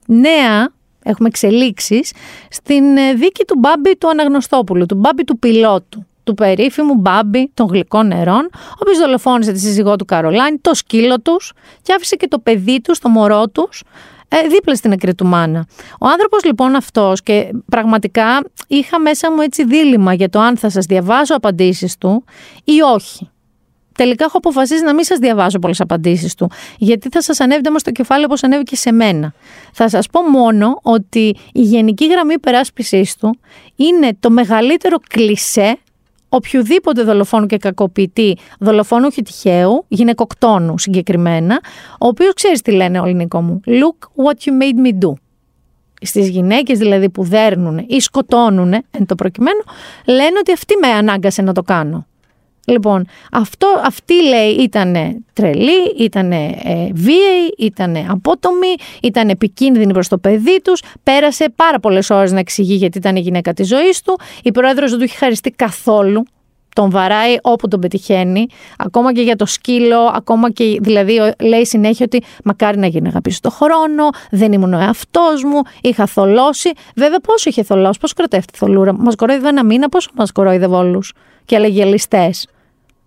S1: νέα έχουμε εξελίξεις στην ε, δίκη του Μπάμπη του Αναγνωστόπουλου, του Μπάμπη του πιλότου του περίφημου Μπάμπη των γλυκών νερών, ο οποίος δολοφόνησε τη σύζυγό του Καρολάνη, το σκύλο τους και άφησε και το παιδί του, το μωρό τους, ε, δίπλα στην νεκρή του μάνα. Ο άνθρωπος λοιπόν αυτός και πραγματικά είχα μέσα μου έτσι δίλημα για το αν θα σας διαβάσω απαντήσεις του ή όχι. Τελικά έχω αποφασίσει να μην σας διαβάζω πολλές απαντήσεις του, γιατί θα σας ανέβει όμω το κεφάλι όπως ανέβει και σε μένα. Θα σας πω μόνο ότι η γενική γραμμή υπεράσπισης του είναι το μεγαλύτερο κλισέ οποιοδήποτε δολοφόνου και κακοποιητή, δολοφόνου όχι τυχαίου, γυναικοκτόνου συγκεκριμένα, ο οποίος ξέρεις τι λένε όλοι Νίκο μου. Look what you made me do. Στις γυναίκες δηλαδή που δέρνουν ή σκοτώνουν, εν το προκειμένου, λένε ότι αυτή με ανάγκασε να το κάνω. Λοιπόν, αυτό, αυτή λέει ήταν τρελή, ήταν ε, βίαιη, ήταν απότομη, ήταν επικίνδυνη προς το παιδί τους, πέρασε πάρα πολλές ώρες να εξηγεί γιατί ήταν η γυναίκα της ζωής του, η πρόεδρος δεν του είχε χαριστεί καθόλου, τον βαράει όπου τον πετυχαίνει, ακόμα και για το σκύλο, ακόμα και δηλαδή λέει συνέχεια ότι μακάρι να γίνει αγαπήσει το χρόνο, δεν ήμουν ο εαυτός μου, είχα θολώσει. Βέβαια, πόσο είχε θολώσει, πώς κρατεύει τη θολούρα, μας κορόιδε ένα μήνα, πόσο μας κορόιδε όλους; Και έλεγε ληστέ.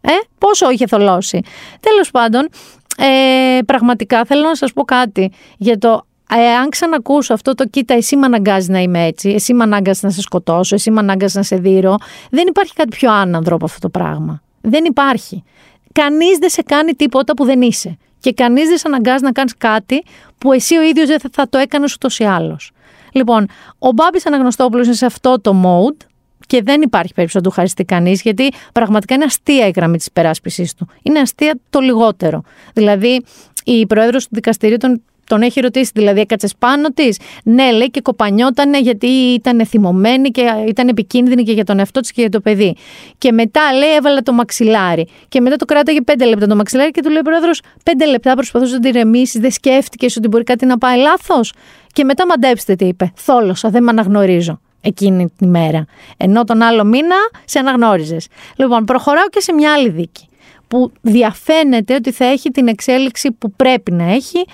S1: Ε, πόσο είχε θολώσει. Τέλος πάντων, ε, πραγματικά θέλω να σας πω κάτι για το ε, αν ξανακούσω αυτό το κοίτα, εσύ με αναγκάζεις να είμαι έτσι, εσύ με ανάγκασες να σε σκοτώσω, εσύ με ανάγκασες να σε δείρω. Δεν υπάρχει κάτι πιο άνανδρο από αυτό το πράγμα. Δεν υπάρχει. Κανείς δεν σε κάνει τίποτα που δεν είσαι. Και κανείς δεν σε αναγκάζει να κάνεις κάτι που εσύ ο ίδιος δεν θα, το έκανες ούτως ή άλλως. Λοιπόν, ο Μπάμπης Αναγνωστόπουλος είναι σε αυτό το mode και δεν υπάρχει περίπτωση να του χαριστεί κανείς, γιατί πραγματικά είναι αστεία η γραμμή της υπεράσπισης του. Είναι αστεία το λιγότερο. Δηλαδή, η πρόεδρο του δικαστηρίου τον, τον έχει ρωτήσει, δηλαδή έκατσε πάνω της. Ναι, λέει και κοπανιότανε γιατί ήταν θυμωμένη και ήταν επικίνδυνη και για τον εαυτό της και για το παιδί. Και μετά λέει έβαλε το μαξιλάρι. Και μετά το κράταγε πέντε λεπτά το μαξιλάρι και του λέει ο πρόεδρος πέντε λεπτά προσπαθούσε να την ρεμίσει, δεν σκέφτηκε ότι μπορεί κάτι να πάει λάθος. Και μετά μαντέψτε τι είπε. Θόλωσα, δεν με αναγνωρίζω εκείνη την ημέρα. Ενώ τον άλλο μήνα σε αναγνώριζες. Λοιπόν, προχωράω και σε μια άλλη δίκη που διαφαίνεται ότι θα έχει την εξέλιξη που πρέπει να έχει.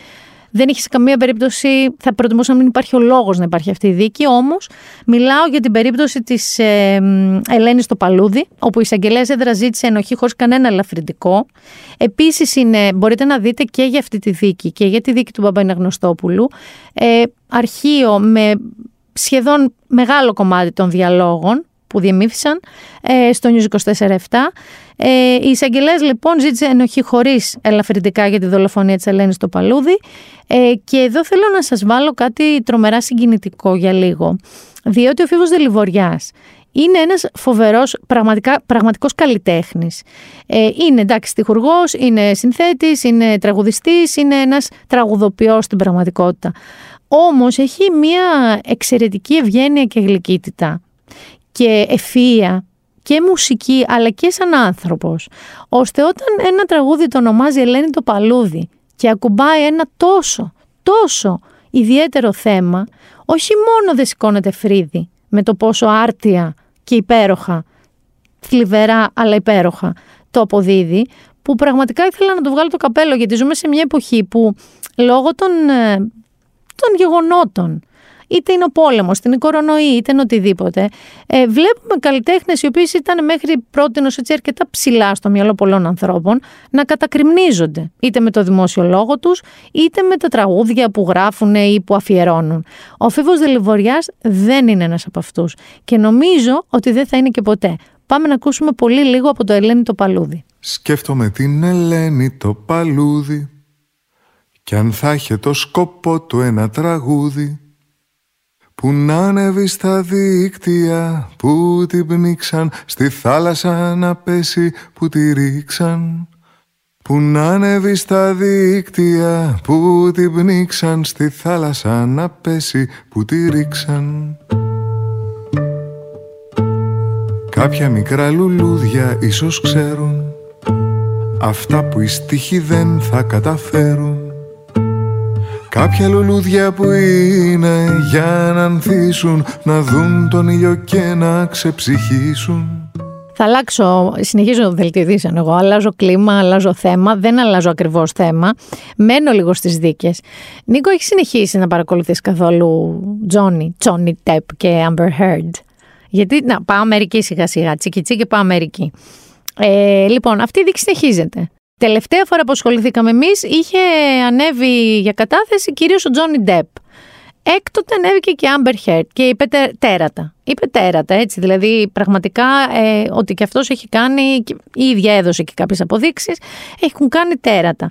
S1: Δεν έχει σε καμία περίπτωση, θα προτιμούσα να μην υπάρχει ο λόγος να υπάρχει αυτή η δίκη, όμως μιλάω για την περίπτωση της ε, Ελένης στο Παλούδι, όπου η εισαγγελέας έδρα ζήτησε ενοχή χωρίς κανένα ελαφρυντικό. Επίσης είναι, μπορείτε να δείτε και για αυτή τη δίκη και για τη δίκη του Μπαμπαναγνωστόπουλου, ε, αρχείο με σχεδόν μεγάλο κομμάτι των διαλόγων που διεμήφθησαν ε, στο News 24-7. Ε, η εισαγγελέα λοιπόν ζήτησε ενοχή χωρίς ελαφρυντικά για τη δολοφονία της Ελένης στο Παλούδι. Ε, και εδώ θέλω να σας βάλω κάτι τρομερά συγκινητικό για λίγο. Διότι ο Φίβος Δελιβοριάς είναι ένας φοβερός, πραγματικά, πραγματικός καλλιτέχνης. Ε, είναι εντάξει τυχουργός, είναι συνθέτης, είναι τραγουδιστής, είναι ένας τραγουδοποιός στην πραγματικότητα. Όμως έχει μια εξαιρετική ευγένεια και γλυκύτητα και ευφυΐα και μουσική αλλά και σαν άνθρωπος ώστε όταν ένα τραγούδι το ονομάζει Ελένη το Παλούδι και ακουμπάει ένα τόσο, τόσο ιδιαίτερο θέμα όχι μόνο δεν σηκώνεται φρύδι με το πόσο άρτια και υπέροχα, θλιβερά αλλά υπέροχα το αποδίδει που πραγματικά ήθελα να το βγάλω το καπέλο γιατί ζούμε σε μια εποχή που λόγω των ε, των γεγονότων. Είτε είναι ο πόλεμος, είτε είναι η κορονοϊή, είτε είναι οτιδήποτε. Ε, βλέπουμε καλλιτέχνες οι οποίες ήταν μέχρι πρώτη έτσι αρκετά ψηλά στο μυαλό πολλών ανθρώπων να κατακριμνίζονται. Είτε με το δημόσιο λόγο τους, είτε με τα τραγούδια που γράφουν ή που αφιερώνουν. Ο Φίβος Δελιβοριάς δεν είναι ένας από αυτούς. Και νομίζω ότι δεν θα είναι και ποτέ. Πάμε να ακούσουμε πολύ λίγο από το Ελένη το Παλούδι.
S6: Σκέφτομαι την Ελένη το Παλούδι κι αν θα είχε το σκοπό του ένα τραγούδι που να ανέβει στα δίκτυα που την πνίξαν στη θάλασσα να πέσει που τη ρίξαν. Που να ανέβει στα δίκτυα που την πνίξαν στη θάλασσα να πέσει που τη ρίξαν. Κάποια μικρά λουλούδια ίσως ξέρουν Αυτά που οι στίχοι δεν θα καταφέρουν Κάποια λουλούδια που είναι για να ανθίσουν Να δουν τον ήλιο και να ξεψυχήσουν
S1: θα αλλάξω, συνεχίζω το δελτιωδήσαν εγώ, αλλάζω κλίμα, αλλάζω θέμα, δεν αλλάζω ακριβώς θέμα, μένω λίγο στις δίκες. Νίκο, έχεις συνεχίσει να παρακολουθείς καθόλου Τζόνι, Τζόνι Τεπ και Amber Heard; Γιατί, να, πάω Αμερική σιγά σιγά, τσίκι τσίκι πάω Αμερική. Ε, λοιπόν, αυτή η δίκη συνεχίζεται. Τελευταία φορά που ασχοληθήκαμε εμείς είχε ανέβει για κατάθεση κυρίως ο Τζόνι Ντεπ. Έκτοτε ανέβηκε και Amber Heard και είπε τέρατα. Είπε τέρατα, έτσι. Δηλαδή, πραγματικά ε, ότι και αυτός έχει κάνει, η ίδια έδωσε και κάποιες αποδείξεις, έχουν κάνει τέρατα.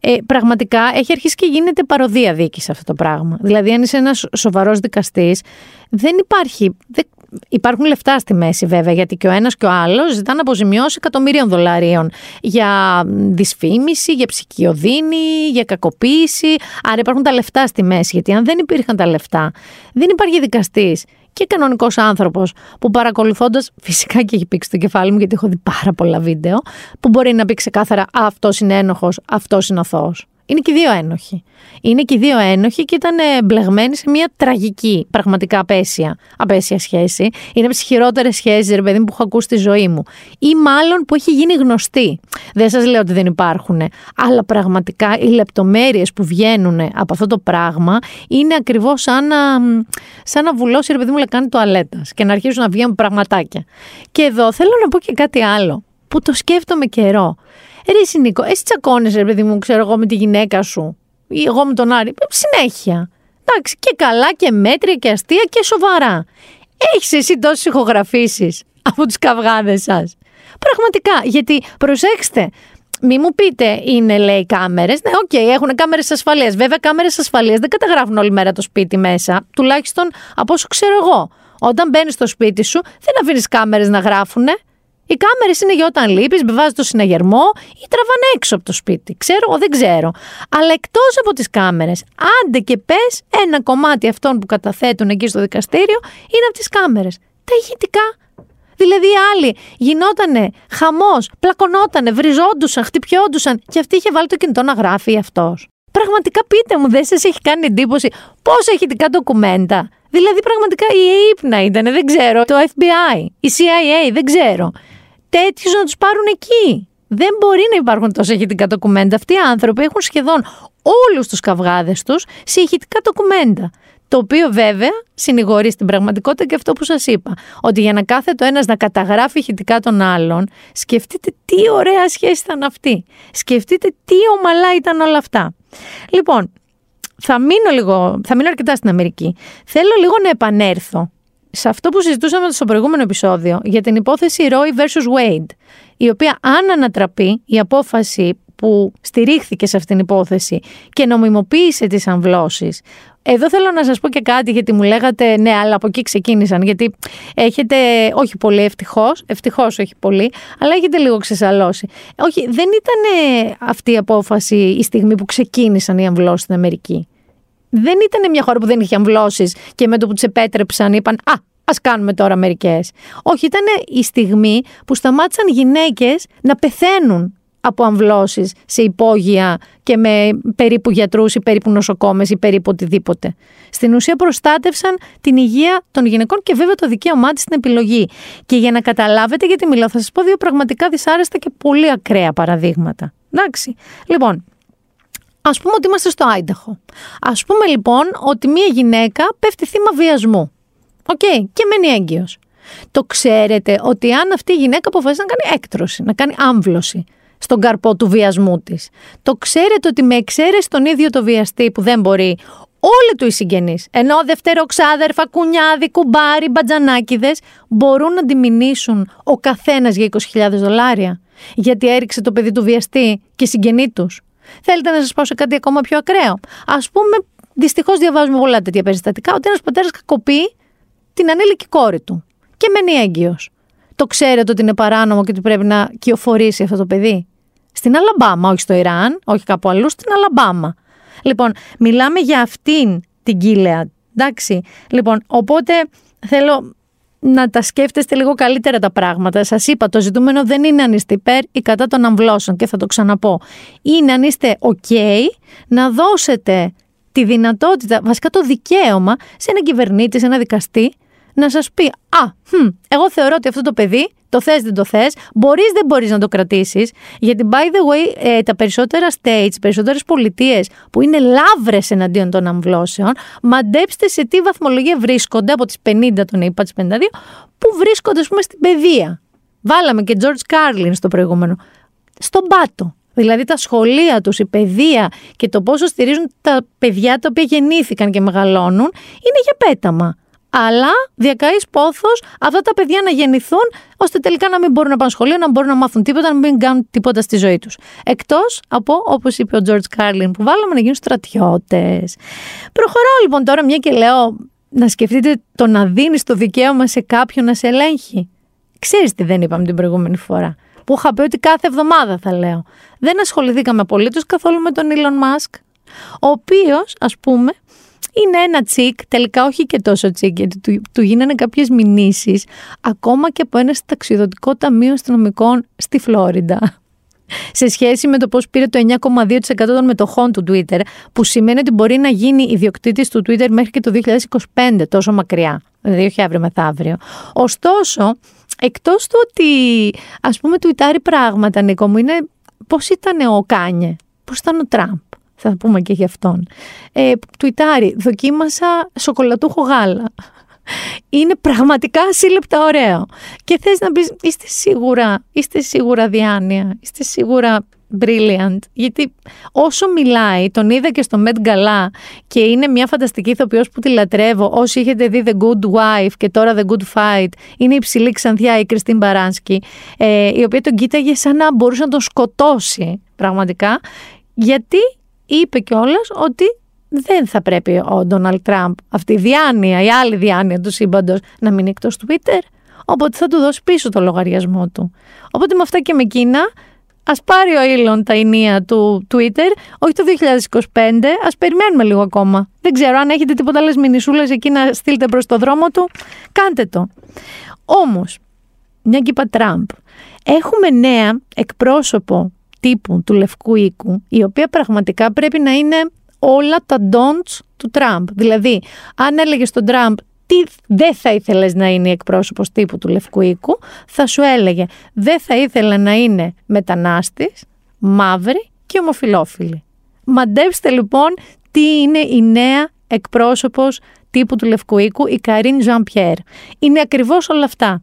S1: Ε, πραγματικά έχει αρχίσει και γίνεται παροδία δίκη αυτό το πράγμα. Δηλαδή, αν είσαι ένας σοβαρός δικαστής, δεν υπάρχει. Δεν, Υπάρχουν λεφτά στη μέση βέβαια, γιατί και ο ένας και ο άλλος ζητάνε αποζημιώσει εκατομμυρίων δολαρίων για δυσφήμιση, για ψυχιοδίνη, για κακοποίηση. Άρα υπάρχουν τα λεφτά στη μέση, γιατί αν δεν υπήρχαν τα λεφτά, δεν υπάρχει δικαστής και κανονικός άνθρωπος που παρακολουθώντας, φυσικά και έχει πήξει το κεφάλι μου γιατί έχω δει πάρα πολλά βίντεο, που μπορεί να πει ξεκάθαρα αυτός είναι ένοχος, αυτός είναι αθώος. Είναι και οι δύο ένοχοι. Είναι και οι δύο ένοχοι και ήταν μπλεγμένοι σε μια τραγική, πραγματικά απέσια, απέσια σχέση. Είναι από τις χειρότερες σχέσεις, ρε παιδί μου, που έχω ακούσει στη ζωή μου. Ή μάλλον που έχει γίνει γνωστή. Δεν σας λέω ότι δεν υπάρχουν. Αλλά πραγματικά οι λεπτομέρειες που βγαίνουν από αυτό το πράγμα είναι ακριβώς σαν να, σαν να βουλώσει, ρε παιδί μου, λεκάνη τουαλέτας και να αρχίσουν να βγαίνουν πραγματάκια. Και εδώ θέλω να πω και κάτι άλλο που το σκέφτομαι καιρό. Ρε Νίκο, εσύ τσακώνεσαι, παιδί μου, ξέρω εγώ με τη γυναίκα σου ή εγώ με τον Άρη. Συνέχεια. Εντάξει, και καλά και μέτρια και αστεία και σοβαρά. Έχεις εσύ τόσες ηχογραφήσεις από τους καυγάδες σας; Πραγματικά, γιατί προσέξτε, μη μου πείτε, είναι λέει κάμερες. Ναι, οκ, okay, έχουν κάμερες ασφαλείας. Βέβαια, κάμερες ασφαλείας δεν καταγράφουν όλη μέρα το σπίτι μέσα. Τουλάχιστον από όσο ξέρω εγώ. Όταν μπαίνεις στο σπίτι σου, δεν αφήνεις κάμερες να γράφουνε. Οι κάμερες είναι για όταν λείπεις, βάζεις το συναγερμό ή τραβάνε έξω από το σπίτι. Ξέρω, εγώ δεν ξέρω. Αλλά εκτός από τις κάμερες, άντε και πες ένα κομμάτι αυτών που καταθέτουν εκεί στο δικαστήριο είναι από τις κάμερες. Τα ηχητικά. Δηλαδή οι άλλοι γινότανε χαμός, πλακωνότανε, βριζόντουσαν, χτυπιόντουσαν και αυτή είχε βάλει το κινητό να γράφει αυτός. Πραγματικά πείτε μου, δεν σας έχει κάνει εντύπωση πόσα ηχητικά ντοκουμέντα. Δηλαδή πραγματικά η ΑΕΠ να ήταν, δεν ξέρω, το FBI, η CIA, δεν ξέρω τέτοιους να τους πάρουν εκεί. Δεν μπορεί να υπάρχουν τόσα ηχητικά ντοκουμέντα. Αυτοί οι άνθρωποι έχουν σχεδόν όλους τους καυγάδες τους σε ηχητικά ντοκουμέντα. Το οποίο βέβαια συνηγορεί στην πραγματικότητα και αυτό που σας είπα. Ότι για να κάθεται ο ένας να καταγράφει ηχητικά των άλλων, σκεφτείτε τι ωραία σχέση ήταν αυτή. Σκεφτείτε τι ομαλά ήταν όλα αυτά. Λοιπόν, θα μείνω, λίγο, θα μείνω αρκετά στην Αμερική. Θέλω λίγο να επανέλθω σε αυτό που συζητούσαμε στο προηγούμενο επεισόδιο για την υπόθεση Roy vs. Wade, η οποία αν ανατραπεί η απόφαση που στηρίχθηκε σε αυτήν την υπόθεση και νομιμοποίησε τις αμβλώσεις. Εδώ θέλω να σας πω και κάτι γιατί μου λέγατε ναι αλλά από εκεί ξεκίνησαν γιατί έχετε όχι πολύ ευτυχώς, ευτυχώς όχι πολύ αλλά έχετε λίγο ξεσαλώσει. Όχι δεν ήταν αυτή η απόφαση η στιγμή που ξεκίνησαν οι αμβλώσεις στην Αμερική; Δεν ήταν μια χώρα που δεν είχε αμβλώσει και με το που του επέτρεψαν είπαν Α, ας κάνουμε τώρα μερικές. Όχι, ήταν η στιγμή που σταμάτησαν γυναίκες να πεθαίνουν από αμβλώσεις σε υπόγεια και με περίπου γιατρούς ή περίπου νοσοκόμες ή περίπου οτιδήποτε. Στην ουσία προστάτευσαν την υγεία των γυναικών και βέβαια το δικαίωμά της στην επιλογή. Και για να καταλάβετε γιατί μιλάω, θα σας πω δύο πραγματικά δυσάρεστα και πολύ ακραία παραδείγματα. Εντάξει. Λοιπόν, Α πούμε ότι είμαστε στο Άινταχο. Ας πούμε λοιπόν ότι μία γυναίκα πέφτει θύμα βιασμού. Οκ, και μένει έγκυος. Το ξέρετε ότι αν αυτή η γυναίκα αποφασίσει να κάνει έκτρωση, να κάνει άμβλωση στον καρπό του βιασμού της, το ξέρετε ότι με εξαίρεση τον ίδιο το βιαστή που δεν μπορεί, όλοι του οι συγγενείς, έως δευτεροξάδερφα, κουνιάδοι, κουμπάροι, μπατζανάκηδες, μπορούν να τη μηνύσουν ο καθένας για 20.000 δολάρια. Γιατί έριξε το παιδί του βιαστή και συγγενή τους. Θέλετε να σας πω σε κάτι ακόμα πιο ακραίο; Α πούμε, δυστυχώς διαβάζουμε πολλά τέτοια περιστατικά, ότι ένας πατέρας κακοποιεί την ανήλικη κόρη του και μένει έγκυος. Το ξέρετε ότι είναι παράνομο και ότι πρέπει να κυοφορήσει αυτό το παιδί; Στην Αλαμπάμα, όχι στο Ιράν, όχι κάπου αλλού, στην Αλαμπάμα. Λοιπόν, μιλάμε για αυτήν την κύλεα. Εντάξει. Λοιπόν, οπότε θέλω να τα σκέφτεστε λίγο καλύτερα τα πράγματα. Σας είπα, το ζητούμενο δεν είναι αν είστε υπέρ ή κατά των αμβλώσεων και θα το ξαναπώ. Είναι αν είστε OK να δώσετε τη δυνατότητα, βασικά το δικαίωμα σε έναν κυβερνήτη, σε ένα δικαστή, να σας πει Α, hm, εγώ θεωρώ ότι αυτό το παιδί το θες, δεν το θες, μπορείς, δεν μπορείς να το κρατήσεις. Γιατί, by the way, ε, τα περισσότερα states, οι περισσότερες πολιτείες που είναι λαύρε εναντίον των αμβλώσεων, μαντέψτε σε τι βαθμολογία βρίσκονται από τις 50 τον είπα, τις 52, που βρίσκονται, ας πούμε, στην παιδεία. Βάλαμε και George Carlin στο προηγούμενο. Στον πάτο. Δηλαδή τα σχολεία τους, η παιδεία και το πόσο στηρίζουν τα παιδιά τα οποία γεννήθηκαν και μεγαλώνουν είναι για πέταμα αλλά διακαείς πόθος αυτά τα παιδιά να γεννηθούν, ώστε τελικά να μην μπορούν να πάνε σχολείο, να μπορούν να μάθουν τίποτα, να μην κάνουν τίποτα στη ζωή τους. Εκτός από, όπως είπε ο George Carlin, που βάλαμε να γίνουν στρατιώτες. Προχωράω λοιπόν τώρα, μια και λέω να σκεφτείτε το να δίνεις το δικαίωμα σε κάποιον να σε ελέγχει. Ξέρεις τι δεν είπαμε την προηγούμενη φορά. Που είχα πει ότι κάθε εβδομάδα θα λέω. Δεν ασχοληθήκαμε απολύτως καθόλου με τον Elon Musk. Ο οποίος, ας πούμε, είναι ένα τσικ, τελικά όχι και τόσο τσικ, γιατί του, του γίνανε κάποιες μηνύσεις ακόμα και από ένα ταξιδοτικό ταμείο αστυνομικών στη Φλόριντα. Σε σχέση με το πώς πήρε το 9,2% των μετοχών του Twitter, που σημαίνει ότι μπορεί να γίνει ιδιοκτήτης του Twitter μέχρι και το 2025, τόσο μακριά. Δηλαδή, όχι αύριο μεθαύριο. Ωστόσο, εκτός του ότι ας πούμε τουιτάρει πράγματα, Νίκο μου, είναι πώς ήταν ο Kanye, πώς ήταν ο Τραμπ θα πούμε και για αυτόν. Ε, τουιτάρει, δοκίμασα σοκολατούχο γάλα. Είναι πραγματικά ασύλληπτα ωραίο. Και θες να πεις, είστε σίγουρα, είστε σίγουρα διάνοια, είστε σίγουρα brilliant. Γιατί όσο μιλάει, τον είδα και στο Met Gala και είναι μια φανταστική ηθοποιός που τη λατρεύω. Όσοι έχετε δει The Good Wife και τώρα The Good Fight, είναι η ψηλή ξανθιά η Κριστίν Μπαράνσκι, ε, η οποία τον κοίταγε σαν να μπορούσε να τον σκοτώσει πραγματικά. Γιατί είπε κιόλας ότι δεν θα πρέπει ο Ντόναλτ Τραμπ, αυτή η διάνοια, η άλλη διάνοια του σύμπαντος, να μείνει εκτός Twitter. Οπότε θα του δώσει πίσω το λογαριασμό του. Οπότε με αυτά και με εκείνα, ας πάρει ο Elon τα ενία του Twitter, όχι το 2025, ας περιμένουμε λίγο ακόμα. Δεν ξέρω αν έχετε τίποτα άλλες μηνυσούλες εκεί να στείλετε προς το δρόμο του, κάντε το. Όμως, μια και είπα Τραμπ, έχουμε νέα εκπρόσωπο τύπου του Λευκού Οίκου, η οποία πραγματικά πρέπει να είναι όλα τα don'ts του Τραμπ. Δηλαδή, αν έλεγε στον Τραμπ τι δεν θα ήθελες να είναι η εκπρόσωπος τύπου του Λευκού Οίκου, θα σου έλεγε δεν θα ήθελε να είναι μετανάστης, μαύρη και ομοφιλόφιλη. Μαντέψτε λοιπόν τι είναι η νέα εκπρόσωπος τύπου του Λευκού Οίκου, η Καρίν Ζαν Είναι ακριβώς όλα αυτά.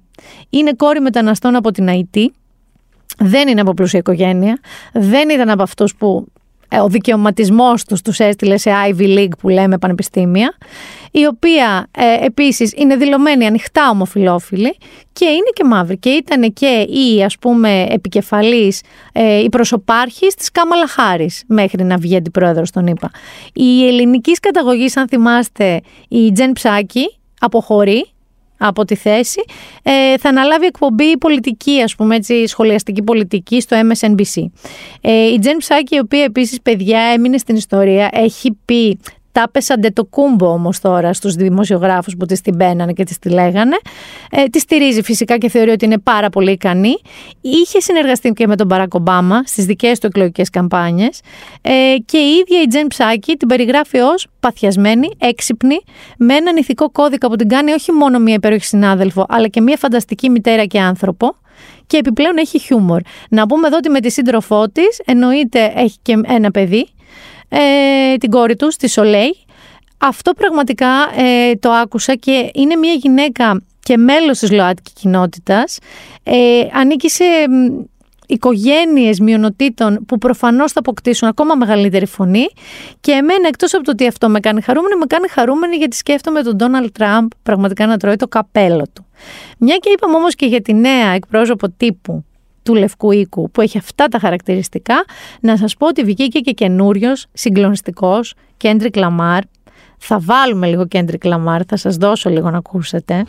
S1: Είναι κόρη μεταναστών από την Αϊτή, δεν είναι από πλούσια οικογένεια, δεν ήταν από αυτούς που ε, ο δικαιωματισμός τους τους έστειλε σε Ivy League που λέμε πανεπιστήμια, η οποία ε, επίσης είναι δηλωμένη ανοιχτά ομοφιλόφιλη και είναι και μαύρη. Και ήταν και η ας πούμε επικεφαλής, ε, η προσωπάρχης της Κάμαλα Χάρης μέχρι να βγει αντιπρόεδρος τον είπα. Η ελληνικής καταγωγής αν θυμάστε η Τζεν Ψάκη αποχωρεί από τη θέση, ε, θα αναλάβει εκπομπή πολιτική, ας πούμε έτσι, σχολιαστική πολιτική στο MSNBC. Ε, η Τζεν Ψάκη, η οποία επίσης παιδιά έμεινε στην ιστορία, έχει πει τα πέσαντε το κούμπο όμως τώρα στους δημοσιογράφους που τη την μπαίνανε και τη τη λέγανε. Ε, τη στηρίζει φυσικά και θεωρεί ότι είναι πάρα πολύ ικανή. Είχε συνεργαστεί και με τον Μπαράκ Ομπάμα στις δικές του εκλογικές καμπάνιες. Ε, και η ίδια η Τζεν Ψάκη την περιγράφει ως παθιασμένη, έξυπνη, με έναν ηθικό κώδικα που την κάνει όχι μόνο μια υπέροχη συνάδελφο, αλλά και μια φανταστική μητέρα και άνθρωπο και επιπλέον έχει χιούμορ. Να πούμε εδώ ότι με τη σύντροφό της εννοείται έχει και ένα παιδί, ε, την κόρη τους, στη Σολέη. Αυτό πραγματικά ε, το άκουσα και είναι μια γυναίκα και μέλος της ΛΟΑΤΚΙ κοινότητας. Ε, ανήκει σε οικογένειες μειονοτήτων που προφανώς θα αποκτήσουν ακόμα μεγαλύτερη φωνή και εμένα εκτός από το ότι αυτό με κάνει χαρούμενη, με κάνει χαρούμενη γιατί σκέφτομαι τον Ντόναλτ Τραμπ πραγματικά να τρώει το καπέλο του. Μια και είπαμε όμως και για τη νέα εκπρόσωπο τύπου του Λευκού Οίκου που έχει αυτά τα χαρακτηριστικά, να σας πω ότι βγήκε και καινούριος συγκλονιστικός Kendrick Lamar. Θα βάλουμε λίγο Kendrick Lamar, θα σας δώσω λίγο να ακούσετε.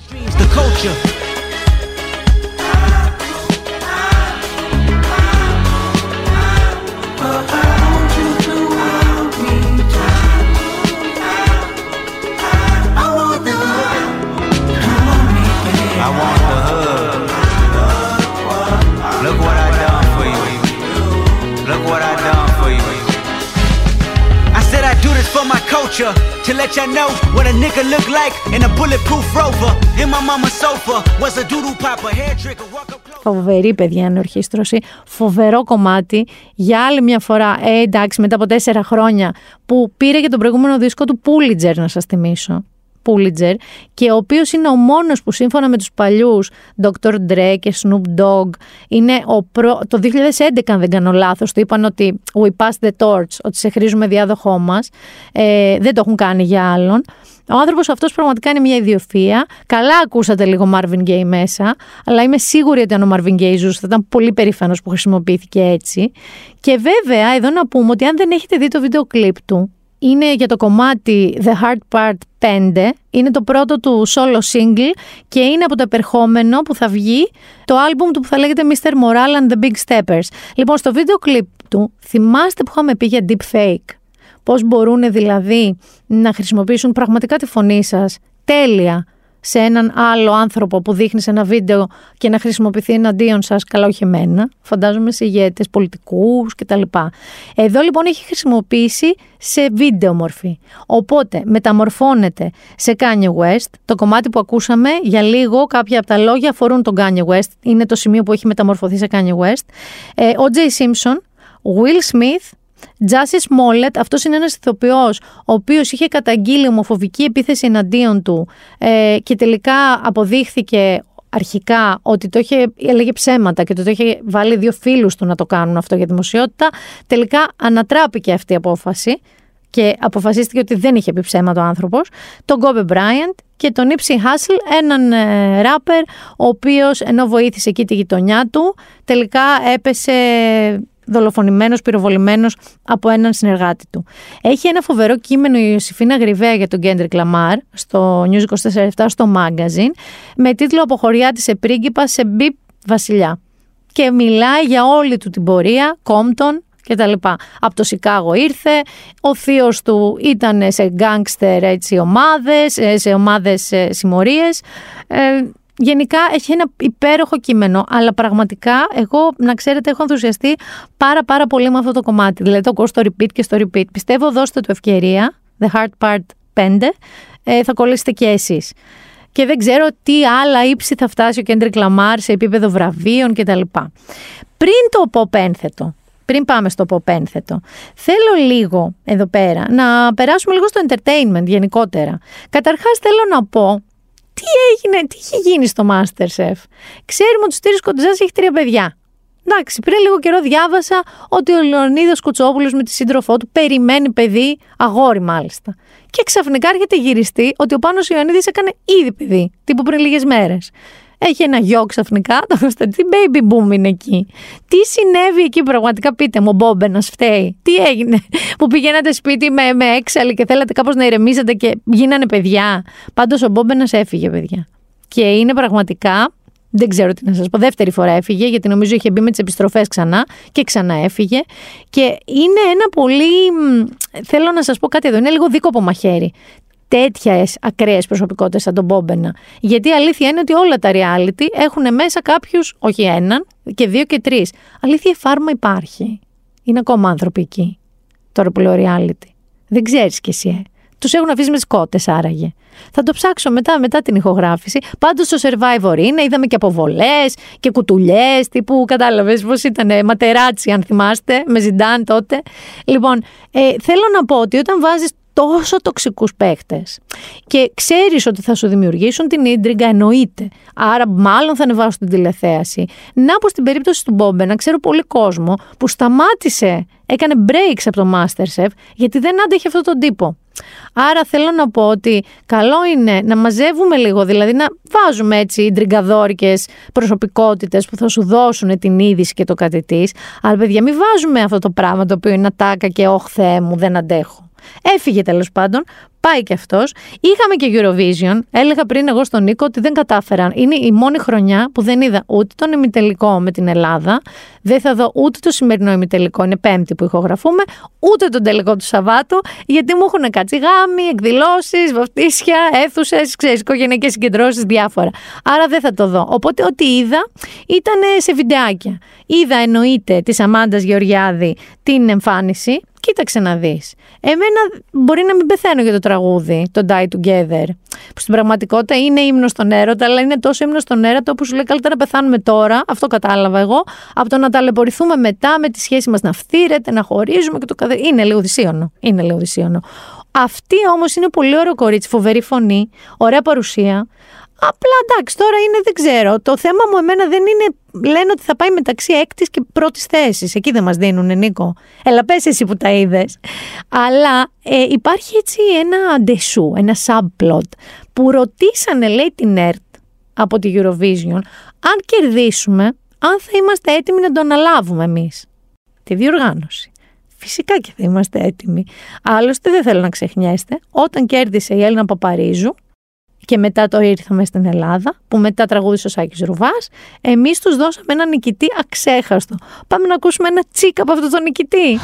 S7: Picture to let y'all know what a nigga look like in a bulletproof rover. In my mama's sofa was a doodle popper, hair trigger, walk up close.
S1: Φοβερή παιδιά είναι ορχήστρωση. Φοβερό κομμάτι. Για άλλη μια φορά, ε, εντάξει, μετά από τέσσερα χρόνια που πήρε και τον προηγούμενο δίσκο του Pulitzer, να σας θυμίσω. Pulitzer και ο οποίος είναι ο μόνος που σύμφωνα με τους παλιούς Dr. Dre και Snoop Dogg είναι ο προ... το 2011 αν δεν κάνω λάθος του είπαν ότι we pass the torch ότι σε χρήζουμε διάδοχό μας ε, δεν το έχουν κάνει για άλλον ο άνθρωπος αυτός πραγματικά είναι μια ιδιοφία. Καλά ακούσατε λίγο Marvin Gaye μέσα, αλλά είμαι σίγουρη ότι αν ο Marvin Gaye ζούσε θα ήταν πολύ περήφανος που χρησιμοποιήθηκε έτσι. Και βέβαια, εδώ να πούμε ότι αν δεν έχετε δει το βίντεο κλιπ του, είναι για το κομμάτι The Hard Part 5. Είναι το πρώτο του solo single και είναι από το επερχόμενο που θα βγει το άλμπουμ του που θα λέγεται Mr. Moral and the Big Steppers. Λοιπόν, στο βίντεο κλιπ του θυμάστε που είχαμε πει για deep fake. Πώς μπορούν δηλαδή να χρησιμοποιήσουν πραγματικά τη φωνή σας τέλεια σε έναν άλλο άνθρωπο που δείχνει σε ένα βίντεο και να χρησιμοποιηθεί εναντίον σας, καλά όχι εμένα, φαντάζομαι σε ηγέτες, πολιτικούς κτλ. Εδώ λοιπόν έχει χρησιμοποιήσει σε βίντεο μορφή. Οπότε μεταμορφώνεται σε Kanye West. Το κομμάτι που ακούσαμε για λίγο, κάποια από τα λόγια αφορούν τον Kanye West. Είναι το σημείο που έχει μεταμορφωθεί σε Kanye West. Ε, ο Jay Simpson, Will Smith, Τζάσι Σμόλετ, αυτός είναι ένας ηθοποιός ο οποίος είχε καταγγείλει ομοφοβική επίθεση εναντίον του ε, και τελικά αποδείχθηκε αρχικά ότι το είχε, έλεγε ψέματα και ότι το είχε βάλει δύο φίλους του να το κάνουν αυτό για δημοσιότητα. Τελικά ανατράπηκε αυτή η απόφαση και αποφασίστηκε ότι δεν είχε πει ψέματα ο άνθρωπος. Τον Κόμπε Μπράιαντ και τον Ήψη Χάσλ, έναν ε, ράπερ, ο οποίος ενώ βοήθησε εκεί τη γειτονιά του, τελικά έπεσε δολοφονημένος, πυροβολημένος από έναν συνεργάτη του. Έχει ένα φοβερό κείμενο η Ιωσηφίνα Γριβέα για τον Kendrick Lamar στο News 24 στο Magazine με τίτλο «Από χωριάτη σε πρίγκιπα σε μπιπ βασιλιά». Και μιλάει για όλη του την πορεία, Compton, και τα λοιπά. Από το Σικάγο ήρθε, ο θείος του ήταν σε γκάγκστερ έτσι ομάδες, ε, σε ομάδες ε, συμμορίες. Ε, Γενικά έχει ένα υπέροχο κείμενο, αλλά πραγματικά εγώ, να ξέρετε, έχω ενθουσιαστεί πάρα πάρα πολύ με αυτό το κομμάτι. Δηλαδή το ακούω στο repeat και στο repeat. Πιστεύω δώστε του ευκαιρία, The Heart Part 5, ε, θα κολλήσετε και εσείς. Και δεν ξέρω τι άλλα ύψη θα φτάσει ο Κέντρικ Λαμάρ σε επίπεδο βραβείων κτλ. Πριν το ποπ ένθετο, πριν πάμε στο ποπ ένθετο, θέλω λίγο εδώ πέρα να περάσουμε λίγο στο entertainment γενικότερα. Καταρχάς θέλω να πω τι έγινε, τι έχει γίνει στο Masterchef; Ξέρουμε ότι ο Στήρης Κοντζάς έχει τρία παιδιά. Εντάξει, πριν λίγο καιρό διάβασα ότι ο Λεωνίδας Κουτσόπουλος με τη σύντροφό του περιμένει παιδί, αγόρι μάλιστα. Και ξαφνικά έρχεται γυριστή ότι ο Πάνος Ιωαννίδης έκανε ήδη παιδί, τύπου πριν λίγες μέρες. Έχει ένα γιο ξαφνικά, το τι baby boom είναι εκεί. Τι συνέβη εκεί πραγματικά, πείτε μου, ο Μπόμπενα φταίει. Τι έγινε, που πηγαίνατε σπίτι με, με έξαλλη και θέλατε κάπως να ηρεμήσετε και γίνανε παιδιά. Πάντως ο Μπόμπενα έφυγε, παιδιά. Και είναι πραγματικά δεν ξέρω τι να σας πω. Δεύτερη φορά έφυγε, γιατί νομίζω είχε μπει με τις επιστροφές ξανά και ξανά έφυγε. Και είναι ένα πολύ. Θέλω να σας πω κάτι εδώ. Είναι λίγο δίκοπο μαχαίρι τέτοιες ακραίες προσωπικότητες σαν τον Μπόμπενα. Γιατί η αλήθεια είναι ότι όλα τα reality έχουν μέσα κάποιους, όχι έναν, και δύο και τρεις. Αλήθεια, η φάρμα υπάρχει. Είναι ακόμα άνθρωποι εκεί. Τώρα που λέω reality. Δεν ξέρεις κι εσύ, ε. Τους έχουν αφήσει με τις κότες, άραγε. Θα το ψάξω μετά, μετά την ηχογράφηση. Πάντως στο survivor είναι, είδαμε και αποβολές και κουτουλιές, τύπου κατάλαβες πώς ήταν, ματεράτσι, αν θυμάστε, με ζιντάν τότε. Λοιπόν, ε, θέλω να πω ότι όταν βάζεις τόσο τοξικούς παίχτες και ξέρεις ότι θα σου δημιουργήσουν την ίντριγκα, εννοείται. Άρα μάλλον θα ανεβάσουν την τηλεθέαση. Να πω στην περίπτωση του Μπόμπε, να ξέρω πολύ κόσμο που σταμάτησε, έκανε breaks από το Masterchef γιατί δεν άντεχε αυτόν τον τύπο. Άρα θέλω να πω ότι καλό είναι να μαζεύουμε λίγο, δηλαδή να βάζουμε έτσι ντριγκαδόρικες προσωπικότητες που θα σου δώσουν την είδηση και το κάτι Αλλά παιδιά μην βάζουμε αυτό το πράγμα το οποίο είναι ατάκα και όχ Θεέ μου δεν αντέχω. Έφυγε τέλος πάντων, πάει και αυτός. Είχαμε και Eurovision. Έλεγα πριν εγώ στον Νίκο ότι δεν κατάφεραν. Είναι η μόνη χρονιά που δεν είδα ούτε τον ημιτελικό με την Ελλάδα. Δεν θα δω ούτε το σημερινό ημιτελικό, είναι Πέμπτη που ηχογραφούμε, ούτε τον τελικό του Σαββάτου, γιατί μου έχουν κάτσει γάμοι, εκδηλώσεις, βαφτίσια, αίθουσες, ξέρεις, οικογενειακές συγκεντρώσεις, διάφορα. Άρα δεν θα το δω. Οπότε ό,τι είδα ήταν σε βιντεάκια. Είδα εννοείται της Αμάντας Γεωργιάδη την εμφάνιση κοίταξε να δεις. Εμένα μπορεί να μην πεθαίνω για το τραγούδι, το Die Together. Που στην πραγματικότητα είναι ύμνος στον έρωτα, αλλά είναι τόσο ύμνος στον έρωτα όπου σου λέει καλύτερα να πεθάνουμε τώρα, αυτό κατάλαβα εγώ, από το να ταλαιπωρηθούμε μετά με τη σχέση μας να φθήρεται, να χωρίζουμε και το καθε... Είναι λίγο δυσίωνο. Είναι λίγο δυσίωνο. Αυτή όμως είναι πολύ ωραίο κορίτσι, φοβερή φωνή, ωραία παρουσία. Απλά εντάξει, τώρα είναι, δεν ξέρω. Το θέμα μου εμένα δεν είναι. Λένε ότι θα πάει μεταξύ έκτης και πρώτης θέσης. Εκεί δεν μας δίνουν, Νίκο. Έλα, πες εσύ που τα είδες. Αλλά ε, υπάρχει έτσι ένα αντεσού, ένα subplot που ρωτήσανε, λέει, την ΕΡΤ από τη Eurovision, αν κερδίσουμε, αν θα είμαστε έτοιμοι να το αναλάβουμε εμείς. Τη διοργάνωση. Φυσικά και θα είμαστε έτοιμοι. Άλλωστε δεν θέλω να ξεχνιέστε, όταν κέρδισε η Έλληνα Παπαρίζου, και μετά το ήρθαμε στην Ελλάδα, που μετά τραγούδισε ο Σάκης Ρουβάς, εμείς τους δώσαμε ένα νικητή αξέχαστο. Πάμε να ακούσουμε ένα τσίκα από αυτό το νικητή.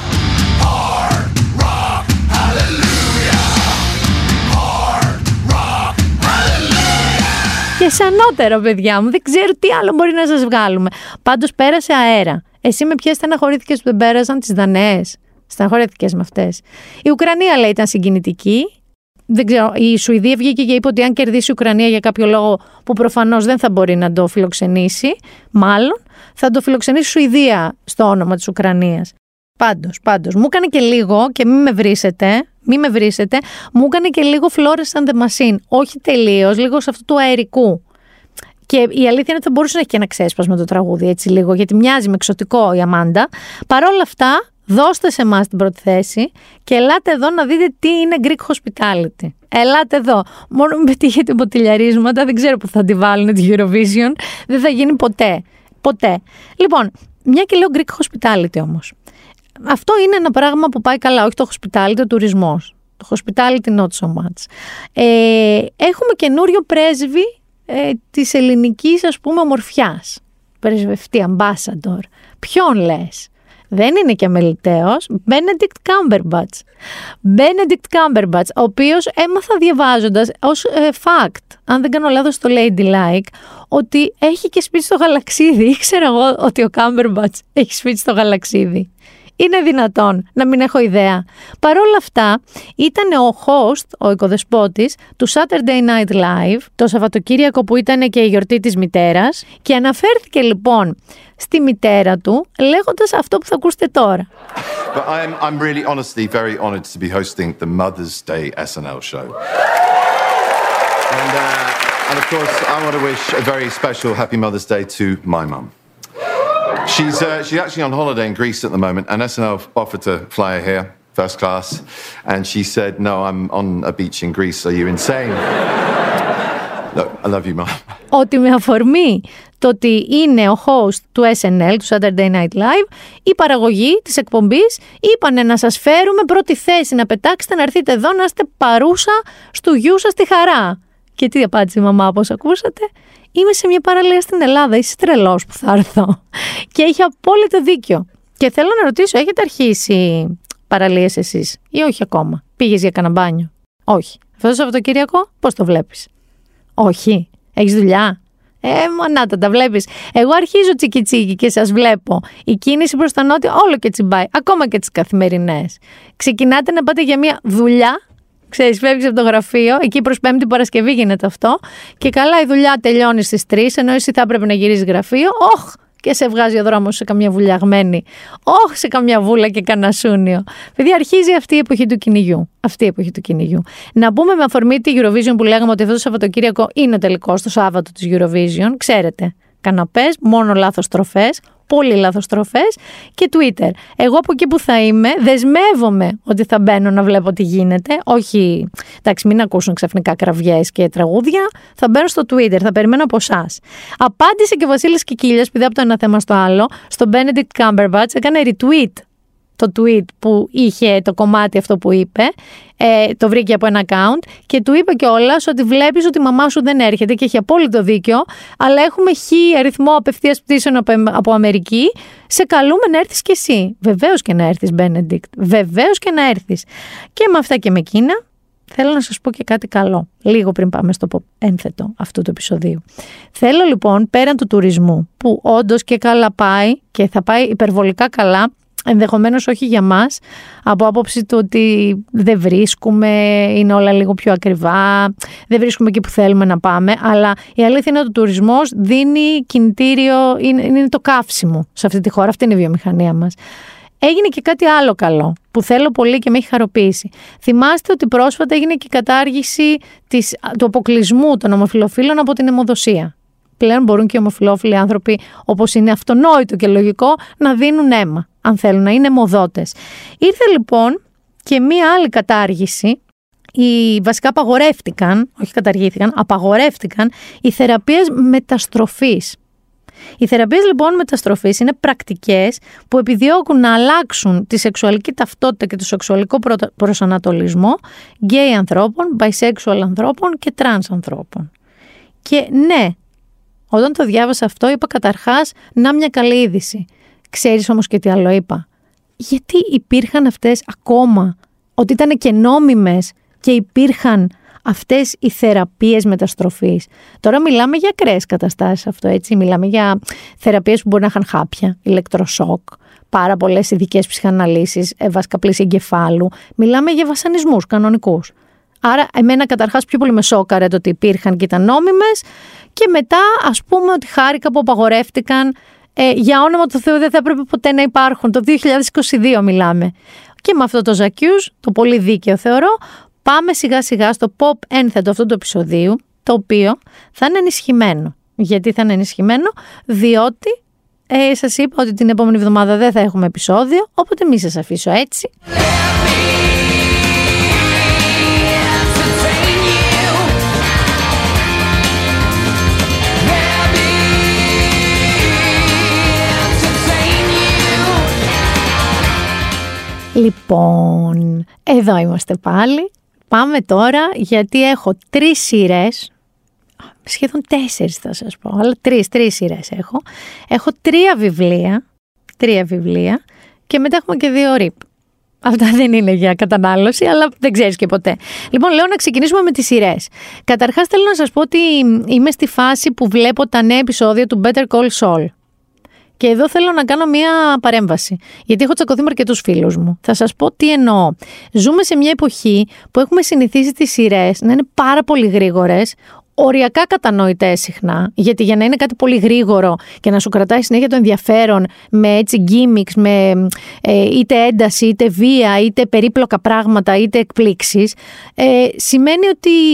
S1: Και σανότερο, παιδιά μου, δεν ξέρω τι άλλο μπορεί να σας βγάλουμε. Πάντως πέρασε αέρα. Εσύ με ποιες στεναχωρήθηκες που δεν πέρασαν τις Δαναίες. Στεναχωρήθηκες με αυτές. Η Ουκρανία λέει ήταν συγκινητική δεν ξέρω, η Σουηδία βγήκε και είπε ότι αν κερδίσει η Ουκρανία για κάποιο λόγο που προφανώς δεν θα μπορεί να το φιλοξενήσει, μάλλον θα το φιλοξενήσει η Σουηδία στο όνομα της Ουκρανίας. Πάντως, πάντως, μου έκανε και λίγο, και μην με βρίσετε, μην με βρίσετε, μου έκανε και λίγο Flores and the Machine. Όχι τελείως, λίγο σε αυτό του αερικού. Και η αλήθεια είναι ότι θα μπορούσε να έχει και ένα ξέσπασμα το τραγούδι έτσι λίγο, γιατί μοιάζει με εξωτικό η Αμάντα. Παρ' όλα αυτά, Δώστε σε εμάς την πρώτη θέση και ελάτε εδώ να δείτε τι είναι Greek Hospitality. Ελάτε εδώ. Μόνο μην πετύχετε ποτηλιαρίσματα, δεν ξέρω που θα τη βάλουν τη Eurovision. Δεν θα γίνει ποτέ. Ποτέ. Λοιπόν, μια και λέω Greek Hospitality όμως. Αυτό είναι ένα πράγμα που πάει καλά, όχι το hospitality, ο τουρισμός. Το hospitality not so much. Ε, έχουμε καινούριο πρέσβη ε, της ελληνικής ας πούμε ομορφιάς. Πρεσβευτή, ambassador. Ποιον λες; Δεν είναι και αμεληταίος, Benedict Cumberbatch. Benedict Cumberbatch, ο οποίος έμαθα διαβάζοντας ως ε, fact, αν δεν κάνω λάθος στο Ladylike, ότι έχει και σπίτι στο γαλαξίδι. Ήξερα εγώ ότι ο Cumberbatch έχει σπίτι στο γαλαξίδι. Είναι δυνατόν να μην έχω ιδέα. Παρ' όλα αυτά, ήταν ο host, ο οικοδεσπότης, του Saturday Night Live, το Σαββατοκύριακο που ήταν και η γιορτή της μητέρας και αναφέρθηκε λοιπόν στη μητέρα του λέγοντας αυτό που θα ακούσετε τώρα.
S8: But I'm, I'm really honestly very honored to be hosting the Mother's Day SNL show. And, uh, and of course, I want to wish a very special happy Mother's Day to my mum. She's, uh, she's actually on holiday in Greece at the moment, and SNL offered to fly her here, first class. And she said, No, I'm on a beach in Greece. Are you insane? Look, I love you, Mom.
S1: Ότι με αφορμή το ότι είναι ο host του SNL, του Saturday Night Live, η παραγωγή της εκπομπής είπανε να σας φέρουμε πρώτη θέση, να πετάξετε, να έρθετε εδώ, να είστε παρούσα στο γιου σας τη χαρά. Και τι απάντησε η μαμά, όπως ακούσατε, είμαι σε μια παραλία στην Ελλάδα, είσαι τρελός που θα έρθω. Και έχει απόλυτο δίκιο. Και θέλω να ρωτήσω, έχετε αρχίσει παραλίες εσείς ή όχι ακόμα; Πήγες για καναμπάνιο; Όχι. Αυτό το Σαββατοκύριακο πώς το βλέπεις; Όχι. Έχεις δουλειά; Ε, μονάτα, τα βλέπεις. Εγώ αρχίζω τσίκι τσίκι και σας βλέπω. Η κίνηση προς τα νότια όλο και τσιμπάει, ακόμα και τις καθημερινές. Ξεκινάτε να πάτε για μια δουλειά. Ξέρεις, φεύγεις από το γραφείο, εκεί προς Πέμπτη Παρασκευή γίνεται αυτό. Και καλά η δουλειά τελειώνει στις 3, ενώ εσύ θα έπρεπε να γυρίσεις γραφείο. Όχ, και σε βγάζει ο δρόμος σε καμιά βουλιαγμένη. Όχι σε καμιά βούλα και κανένα σούνιο. Επειδή αρχίζει αυτή η εποχή του κυνηγιού. Αυτή η εποχή του κυνηγιού. Να πούμε με αφορμή τη Eurovision που λέγαμε ότι αυτό το Σαββατοκύριακο είναι τελικό το Σάββατο της Eurovision. Ξέρετε, καναπές, μόνο λάθος τροφές πολύ λαθοστροφέ και Twitter. Εγώ από εκεί που θα είμαι, δεσμεύομαι ότι θα μπαίνω να βλέπω τι γίνεται. Όχι, εντάξει, μην ακούσουν ξαφνικά κραυγές και τραγούδια. Θα μπαίνω στο Twitter, θα περιμένω από εσάς. Απάντησε και ο Βασίλης Κικίλιας, επειδή από το ένα θέμα στο άλλο, στον Benedict Cumberbatch, έκανε retweet το tweet που είχε το κομμάτι αυτό που είπε, ε, το βρήκε από ένα account και του είπε κιόλας ότι βλέπεις ότι η μαμά σου δεν έρχεται και έχει απόλυτο δίκιο, αλλά έχουμε χι αριθμό απευθείας πτήσεων από, από Αμερική. Σε καλούμε να έρθεις κι εσύ. Βεβαίως και να έρθεις, Benedict. Βεβαίως και να έρθεις. Και με αυτά και με εκείνα, θέλω να σας πω και κάτι καλό, λίγο πριν πάμε στο ένθετο αυτού του επεισοδίου. Θέλω λοιπόν, πέραν του τουρισμού, που όντως και καλά πάει και θα πάει υπερβολικά καλά ενδεχομένως όχι για μας, από άποψη του ότι δεν βρίσκουμε, είναι όλα λίγο πιο ακριβά, δεν βρίσκουμε εκεί που θέλουμε να πάμε, αλλά η αλήθεια είναι ότι ο τουρισμός δίνει κινητήριο, είναι, είναι το καύσιμο σε αυτή τη χώρα, αυτή είναι η βιομηχανία μας. Έγινε και κάτι άλλο καλό που θέλω πολύ και με έχει χαροποιήσει. Θυμάστε ότι πρόσφατα έγινε και η κατάργηση της, του αποκλεισμού των ομοφιλοφίλων από την αιμοδοσία. Πλέον μπορούν και οι ομοφιλόφιλοι άνθρωποι, όπως είναι αυτονόητο και λογικό, να δίνουν αίμα, αν θέλουν να είναι αιμοδότες. Ήρθε λοιπόν και μία άλλη κατάργηση οι, βασικά απαγορεύτηκαν, όχι καταργήθηκαν, απαγορεύτηκαν οι θεραπείες μεταστροφής. Οι θεραπείες λοιπόν μεταστροφής είναι πρακτικές που επιδιώκουν να αλλάξουν τη σεξουαλική ταυτότητα και το σεξουαλικό προσανατολισμό γκέι ανθρώπων, bisexual ανθρώπων και τρανς ανθρώπων. Και ναι, όταν το διάβασα αυτό είπα καταρχάς να μια καλή είδηση. Ξέρεις όμως και τι άλλο είπα. Γιατί υπήρχαν αυτές ακόμα, ότι ήταν και νόμιμες και υπήρχαν αυτές οι θεραπείες μεταστροφής. Τώρα μιλάμε για ακραίες καταστάσεις αυτό έτσι, μιλάμε για θεραπείες που μπορεί να είχαν χάπια, ηλεκτροσόκ, πάρα πολλές ειδικές ψυχαναλύσεις, ε, βασκαπλής εγκεφάλου. Μιλάμε για βασανισμούς κανονικούς. Άρα, εμένα καταρχάς πιο πολύ με σόκαρε το ότι υπήρχαν και ήταν νόμιμες. Και μετά, ας πούμε, ότι χάρηκα που απαγορεύτηκαν. Ε, για όνομα του Θεού δεν θα έπρεπε ποτέ να υπάρχουν. Το 2022 μιλάμε. Και με αυτό το Ζακιούς, το πολύ δίκαιο θεωρώ, πάμε σιγά σιγά στο pop ένθετο αυτού του επεισοδίου, το οποίο θα είναι ενισχυμένο. Γιατί θα είναι ενισχυμένο, διότι ε, σας είπα ότι την επόμενη εβδομάδα δεν θα έχουμε επεισόδιο, οπότε μη σας αφήσω έτσι. Λοιπόν, εδώ είμαστε πάλι. Πάμε τώρα γιατί έχω τρεις σειρές. Σχεδόν τέσσερις θα σας πω, αλλά τρεις, τρεις σειρές έχω. Έχω τρία βιβλία, τρία βιβλία και μετά έχουμε και δύο ρίπ. Αυτά δεν είναι για κατανάλωση, αλλά δεν ξέρεις και ποτέ. Λοιπόν, λέω να ξεκινήσουμε με τις σειρές. Καταρχάς θέλω να σας πω ότι είμαι στη φάση που βλέπω τα νέα επεισόδια του Better Call Saul. Και εδώ θέλω να κάνω μία παρέμβαση. Γιατί έχω τσακωθεί με αρκετούς φίλους μου. Θα σας πω τι εννοώ. Ζούμε σε μια εποχή που έχουμε συνηθίσει τις σειρές να είναι πάρα πολύ γρήγορες, οριακά κατανοητέ συχνά, γιατί για να είναι κάτι πολύ γρήγορο και να σου κρατάει συνέχεια το ενδιαφέρον με έτσι gimmicks, με ε, είτε ένταση, είτε βία, είτε περίπλοκα πράγματα, είτε εκπλήξεις, ε, σημαίνει ότι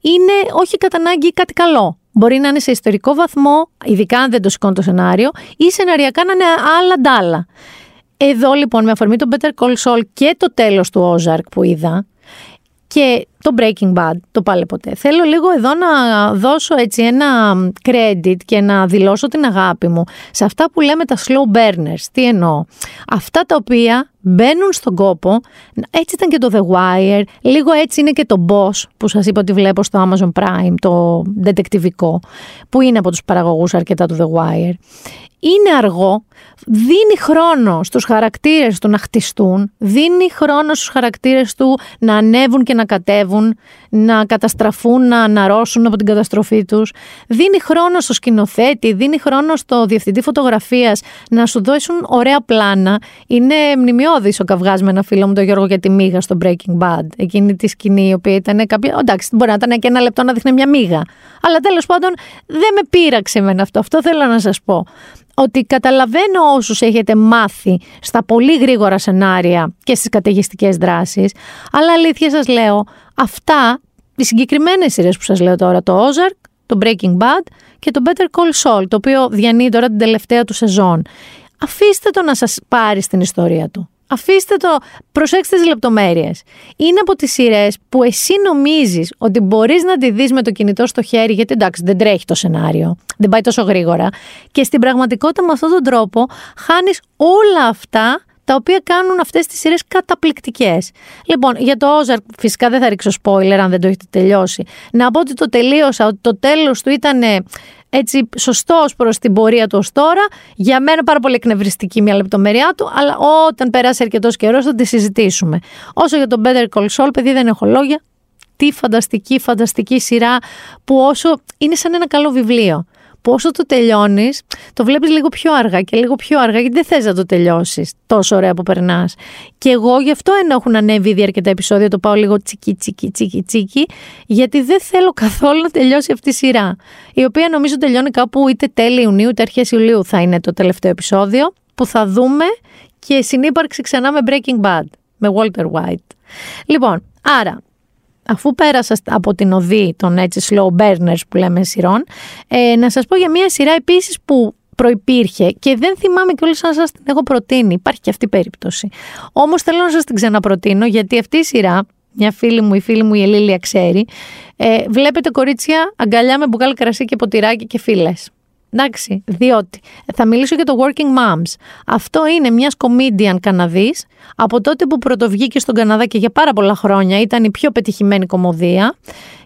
S1: είναι όχι κατά ανάγκη κάτι καλό. Μπορεί να είναι σε ιστορικό βαθμό, ειδικά αν δεν το σηκώνει το σενάριο, ή σεναριακά να είναι άλλα ντάλα. Εδώ λοιπόν με αφορμή το Better Call Saul και το τέλος του Ozark που είδα και το Breaking Bad, το πάλι ποτέ. Θέλω λίγο εδώ να δώσω έτσι ένα credit και να δηλώσω την αγάπη μου σε αυτά που λέμε τα slow burners. Τι εννοώ; Αυτά τα οποία μπαίνουν στον κόπο, έτσι ήταν και το The Wire, λίγο έτσι είναι και το Boss που σας είπα ότι βλέπω στο Amazon Prime, το δεντεκτιβικό, που είναι από τους παραγωγούς αρκετά του The Wire είναι αργό, δίνει χρόνο στους χαρακτήρες του να χτιστούν, δίνει χρόνο στους χαρακτήρες του να ανέβουν και να κατέβουν, να καταστραφούν, να αναρρώσουν από την καταστροφή τους, δίνει χρόνο στο σκηνοθέτη, δίνει χρόνο στο διευθυντή φωτογραφίας να σου δώσουν ωραία πλάνα. Είναι μνημειώδης ο καυγάς με ένα φίλο μου, τον Γιώργο για τη μίγα στο Breaking Bad, εκείνη τη σκηνή η οποία ήταν κάποια... Εντάξει, μπορεί να ήταν και ένα λεπτό να δείχνει μια μίγα. Αλλά τέλος πάντων δεν με πείραξε με αυτό. Αυτό θέλω να σας πω ότι καταλαβαίνω όσους έχετε μάθει στα πολύ γρήγορα σενάρια και στις καταιγιστικές δράσεις, αλλά αλήθεια σας λέω, αυτά, οι συγκεκριμένες σειρές που σας λέω τώρα, το Ozark, το Breaking Bad και το Better Call Saul, το οποίο διανύει τώρα την τελευταία του σεζόν, αφήστε το να σας πάρει στην ιστορία του. Αφήστε το, προσέξτε τις λεπτομέρειες. Είναι από τις σειρές που εσύ νομίζεις ότι μπορείς να τη δεις με το κινητό στο χέρι, γιατί εντάξει δεν τρέχει το σενάριο, δεν πάει τόσο γρήγορα. Και στην πραγματικότητα με αυτόν τον τρόπο χάνεις όλα αυτά τα οποία κάνουν αυτές τις σειρές καταπληκτικές. Λοιπόν, για το Ozark φυσικά δεν θα ρίξω spoiler αν δεν το έχετε τελειώσει. Να πω ότι το τελείωσα, ότι το τέλος του ήταν έτσι σωστός προς την πορεία του ως τώρα. Για μένα πάρα πολύ εκνευριστική μια λεπτομέρειά του, αλλά όταν περάσει αρκετός καιρός θα τη συζητήσουμε. Όσο για τον Better Call Saul, παιδί, δεν έχω λόγια. Τι φανταστική, φανταστική σειρά που όσο είναι σαν ένα καλό βιβλίο πόσο το τελειώνεις, το βλέπεις λίγο πιο αργά και λίγο πιο αργά, γιατί δεν θες να το τελειώσεις τόσο ωραία που περνάς. Και εγώ γι' αυτό ενώ έχουν ανέβει ήδη αρκετά επεισόδια, το πάω λίγο τσίκι, τσίκι, τσίκι, τσίκι, γιατί δεν θέλω καθόλου να τελειώσει αυτή η σειρά. Η οποία νομίζω τελειώνει κάπου είτε τέλη Ιουνίου είτε αρχές Ιουλίου θα είναι το τελευταίο επεισόδιο, που θα δούμε και συνύπαρξη ξανά με Breaking Bad, με Walter White. Λοιπόν, άρα αφού πέρασα από την οδή των έτσι slow burners που λέμε σειρών, ε, να σας πω για μια σειρά επίσης που προϋπήρχε και δεν θυμάμαι κιόλας αν σας την έχω προτείνει. Υπάρχει και αυτή η περίπτωση. Όμως θέλω να σας την ξαναπροτείνω γιατί αυτή η σειρά, μια φίλη μου, η φίλη μου η Ελίλια ξέρει, ε, βλέπετε κορίτσια αγκαλιά με μπουκάλι κρασί και ποτηράκι και φίλες. Εντάξει, διότι θα μιλήσω για το Working Moms. Αυτό είναι μιας comedian Καναδής από τότε που πρωτοβγήκε στον Καναδά και για πάρα πολλά χρόνια ήταν η πιο πετυχημένη κομμωδία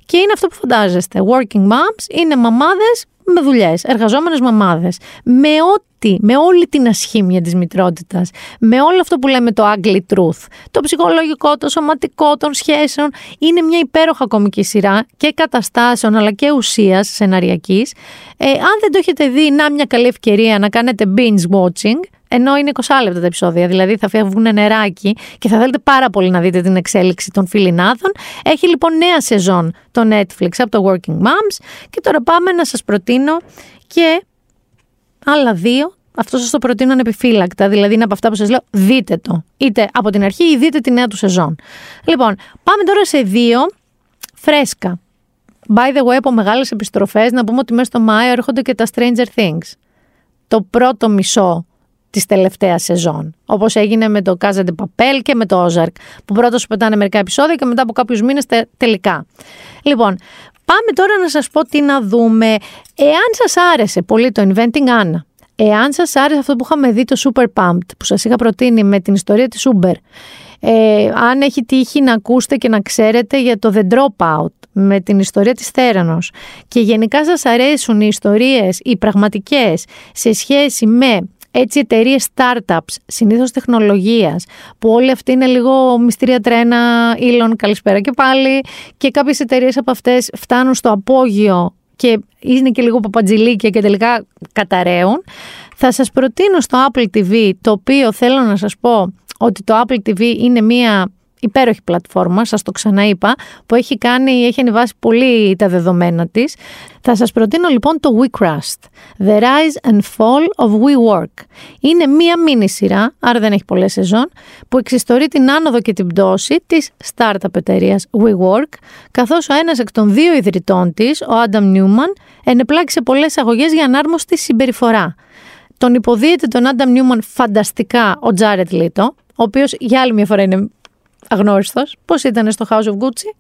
S1: και είναι αυτό που φαντάζεστε. Working Moms είναι μαμάδες με δουλειές, εργαζόμενες μαμάδες. Με ό,τι, με όλη την ασχήμια της μητρότητας. Με όλο αυτό που λέμε το ugly truth. Το ψυχολογικό, το σωματικό των σχέσεων. Είναι μια υπέροχα κομική σειρά και καταστάσεων αλλά και ουσίας σεναριακής. Ε, αν δεν το έχετε δει, να μια καλή ευκαιρία να κάνετε binge watching ενώ είναι 20 λεπτά τα επεισόδια, δηλαδή θα φεύγουν νεράκι και θα θέλετε πάρα πολύ να δείτε την εξέλιξη των φιλινάδων. Έχει λοιπόν νέα σεζόν το Netflix από το Working Moms και τώρα πάμε να σας προτείνω και άλλα δύο. Αυτό σας το προτείνω ανεπιφύλακτα, δηλαδή είναι από αυτά που σας λέω δείτε το. Είτε από την αρχή ή δείτε τη νέα του σεζόν. Λοιπόν, πάμε τώρα σε δύο φρέσκα. By the way, από μεγάλες επιστροφές, να πούμε ότι μέσα στο Μάιο έρχονται και τα Stranger Things. Το πρώτο μισό της τελευταίας σεζόν. Όπως έγινε με το Casa de Papel και με το Ozark, που πρώτα σου πετάνε μερικά επεισόδια και μετά από κάποιους μήνες τελικά. Λοιπόν, πάμε τώρα να σας πω τι να δούμε. Εάν σας άρεσε πολύ το Inventing Anna, εάν σας άρεσε αυτό που είχαμε δει το Super Pumped, που σας είχα προτείνει με την ιστορία της Uber, ε, αν έχει τύχει να ακούσετε και να ξέρετε για το The Dropout, με την ιστορία της Θέρανος και γενικά σας αρέσουν οι ιστορίες, οι πραγματικές σε σχέση με έτσι εταιρείες startups, συνήθως τεχνολογίας, που όλοι αυτοί είναι λίγο μυστήρια τρένα, ήλων, καλησπέρα και πάλι, και κάποιες εταιρείες από αυτές φτάνουν στο απόγειο και είναι και λίγο παπατζηλίκια και τελικά καταραίουν. Θα σας προτείνω στο Apple TV, το οποίο θέλω να σας πω ότι το Apple TV είναι μία υπέροχη πλατφόρμα, σας το ξαναείπα, που έχει κάνει, έχει ανεβάσει πολύ τα δεδομένα της. Θα σας προτείνω λοιπόν το WeCrust, The Rise and Fall of WeWork. Είναι μία μίνι σειρά, άρα δεν έχει πολλές σεζόν, που εξιστορεί την άνοδο και την πτώση της startup εταιρείας WeWork, καθώς ο ένας εκ των δύο ιδρυτών της, ο Adam Newman, ενεπλάκησε πολλές αγωγές για ανάρμοστη συμπεριφορά. Τον υποδίεται τον Adam Newman φανταστικά ο Jared Leto, ο οποίος για άλλη μια φορά είναι αγνώριστος. Πώς ήταν στο House of Gucci;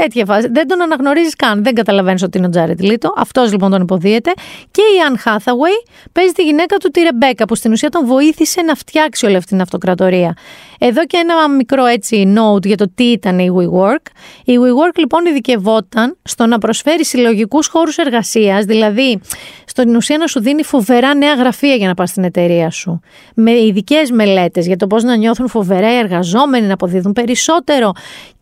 S1: Τέτοια φάση. Δεν τον αναγνωρίζεις καν. Δεν καταλαβαίνεις ότι είναι ο Τζάρετ Λίτο. Αυτός λοιπόν τον υποδίεται. Και η Αν Hathaway παίζει τη γυναίκα του, τη Ρεμπέκα, που στην ουσία τον βοήθησε να φτιάξει όλη αυτή την αυτοκρατορία. Εδώ και ένα μικρό έτσι note για το τι ήταν η WeWork. Η WeWork λοιπόν ειδικευόταν στο να προσφέρει συλλογικούς χώρους εργασίας, δηλαδή στην ουσία να σου δίνει φοβερά νέα γραφεία για να πας στην εταιρεία σου. Με ειδικές μελέτες για το πώς να νιώθουν φοβερά οι εργαζόμενοι, να αποδίδουν περισσότερο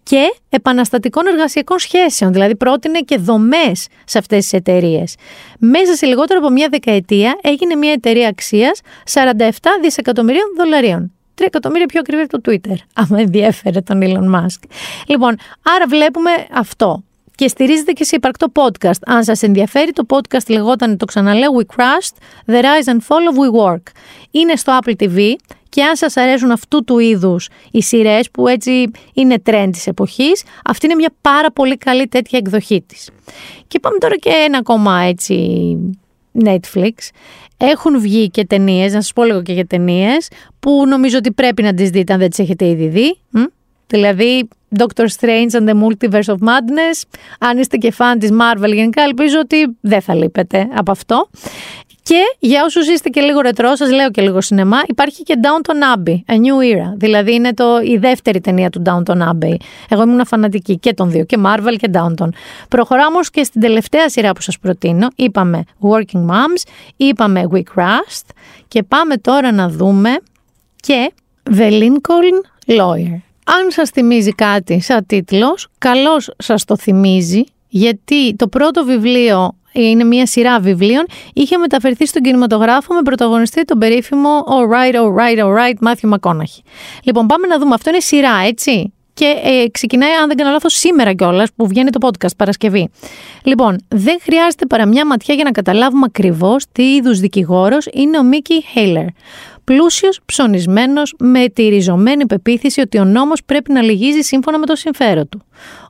S1: και επαναστατικών εργασιακών σχέσεων. Δηλαδή, πρότεινε και δομές σε αυτές τις εταιρείες. Μέσα σε λιγότερο από μια δεκαετία έγινε μια εταιρεία αξίας 47 δισεκατομμυρίων δολαρίων. 3 εκατομμύρια πιο ακριβή από το Twitter, άμα ενδιέφερε τον Elon Musk. Λοιπόν, άρα βλέπουμε αυτό. Και στηρίζεται και σε υπαρκτό podcast. Αν σας ενδιαφέρει, το podcast λεγόταν, το ξαναλέω, We Crushed, The Rise and Fall of We Work. Είναι στο Apple TV και αν σας αρέσουν αυτού του είδους οι σειρές που έτσι είναι trend της εποχής, αυτή είναι μια πάρα πολύ καλή τέτοια εκδοχή της. Και πάμε τώρα και ένα ακόμα έτσι Netflix. Έχουν βγει και ταινίες, να σας πω λίγο και για ταινίες, που νομίζω ότι πρέπει να τις δείτε αν δεν τις έχετε ήδη δει. Δηλαδή, Doctor Strange and the Multiverse of Madness. Αν είστε και φαν της Marvel γενικά, ελπίζω ότι δεν θα λείπετε από αυτό. Και για όσους είστε και λίγο ρετρό, σας λέω και λίγο σινεμά, υπάρχει και Downton Abbey, A New Era. Δηλαδή είναι το, η δεύτερη ταινία του Downton Abbey. Εγώ ήμουν φανατική και των δύο, και Marvel και Downton. Προχωράμε όμως και στην τελευταία σειρά που σας προτείνω. Είπαμε Working Moms, είπαμε We Crust και πάμε τώρα να δούμε και The Lincoln Lawyer. Αν σας θυμίζει κάτι σαν τίτλος, καλώς σας το θυμίζει, γιατί το πρώτο βιβλίο είναι μια σειρά βιβλίων, είχε μεταφερθεί στον κινηματογράφο με πρωταγωνιστή τον περίφημο Alright, Alright, Alright, Μάθιου Μακόναχη. Λοιπόν, πάμε να δούμε. Αυτό είναι σειρά, έτσι. Και ε, ξεκινάει, αν δεν κάνω λάθος, σήμερα κιόλας που βγαίνει το podcast Παρασκευή. Λοιπόν, δεν χρειάζεται παρά μια ματιά για να καταλάβουμε ακριβώς τι είδους δικηγόρος είναι ο Μίκη Χέιλερ. Πλούσιος, ψωνισμένος, με τη ριζωμένη πεποίθηση ότι ο νόμος πρέπει να λυγίζει σύμφωνα με το συμφέρον του.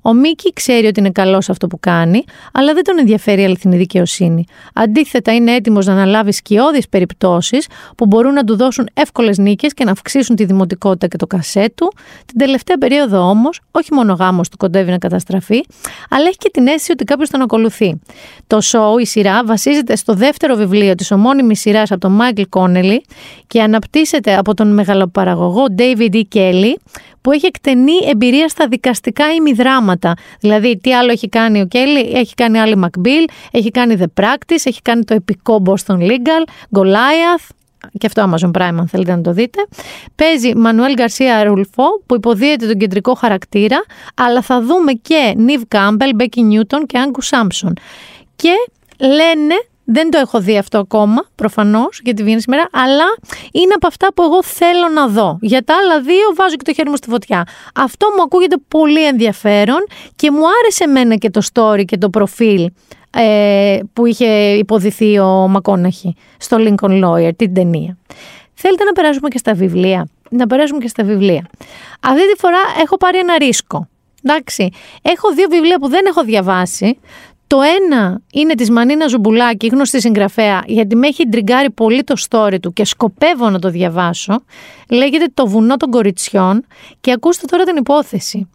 S1: Ο Μίκη ξέρει ότι είναι καλός σε αυτό που κάνει, αλλά δεν τον ενδιαφέρει η αληθινή δικαιοσύνη. Αντίθετα, είναι έτοιμος να αναλάβει σκιώδεις περιπτώσεις που μπορούν να του δώσουν εύκολες νίκες και να αυξήσουν τη δημοτικότητα και το κασέ του. Την τελευταία περίοδο όμως, όχι μόνο ο γάμος του κοντεύει να καταστραφεί, αλλά έχει και την αίσθηση ότι κάποιος τον ακολουθεί. Το show, η σειρά, βασίζεται στο δεύτερο βιβλίο της ομώνυμης σειράς από τον Μάικλ Κόνελι και αναπτύσσεται από τον μεγαλοπαραγωγό David E. Kelly, που έχει εκτενή εμπειρία στα δικαστικά ημιδράματα. Δηλαδή, τι άλλο έχει κάνει ο Κέλλη, έχει κάνει άλλη Μακμπίλ, έχει κάνει The Practice, έχει κάνει το επικό Boston Legal, Goliath, και αυτό Amazon Prime αν θέλετε να το δείτε. Παίζει Μανουέλ Γκαρσία Ρουλφό που υποδίεται τον κεντρικό χαρακτήρα, αλλά θα δούμε και Νιβ Κάμπελ, Μπέκι Νιούτον και Άγκου Σάμψον. Και λένε δεν το έχω δει αυτό ακόμα, προφανώς, γιατί βγαίνει σήμερα, αλλά είναι από αυτά που εγώ θέλω να δω. Για τα άλλα δύο βάζω και το χέρι μου στη φωτιά. Αυτό μου ακούγεται πολύ ενδιαφέρον και μου άρεσε εμένα και το story και το προφίλ ε, που είχε υποδηθεί ο Μακόναχη στο Lincoln Lawyer, την ταινία. Θέλετε να περάσουμε και στα βιβλία; Να περάσουμε και στα βιβλία. Αυτή τη φορά έχω πάρει ένα ρίσκο. Εντάξει, έχω δύο βιβλία που δεν έχω διαβάσει. Το ένα είναι της Μανίνας Ζουμπουλάκη, γνωστή συγγραφέα, γιατί με έχει ιντριγκάρει πολύ το story του και σκοπεύω να το διαβάσω. Λέγεται «Το βουνό των κοριτσιών» και ακούστε τώρα την υπόθεση.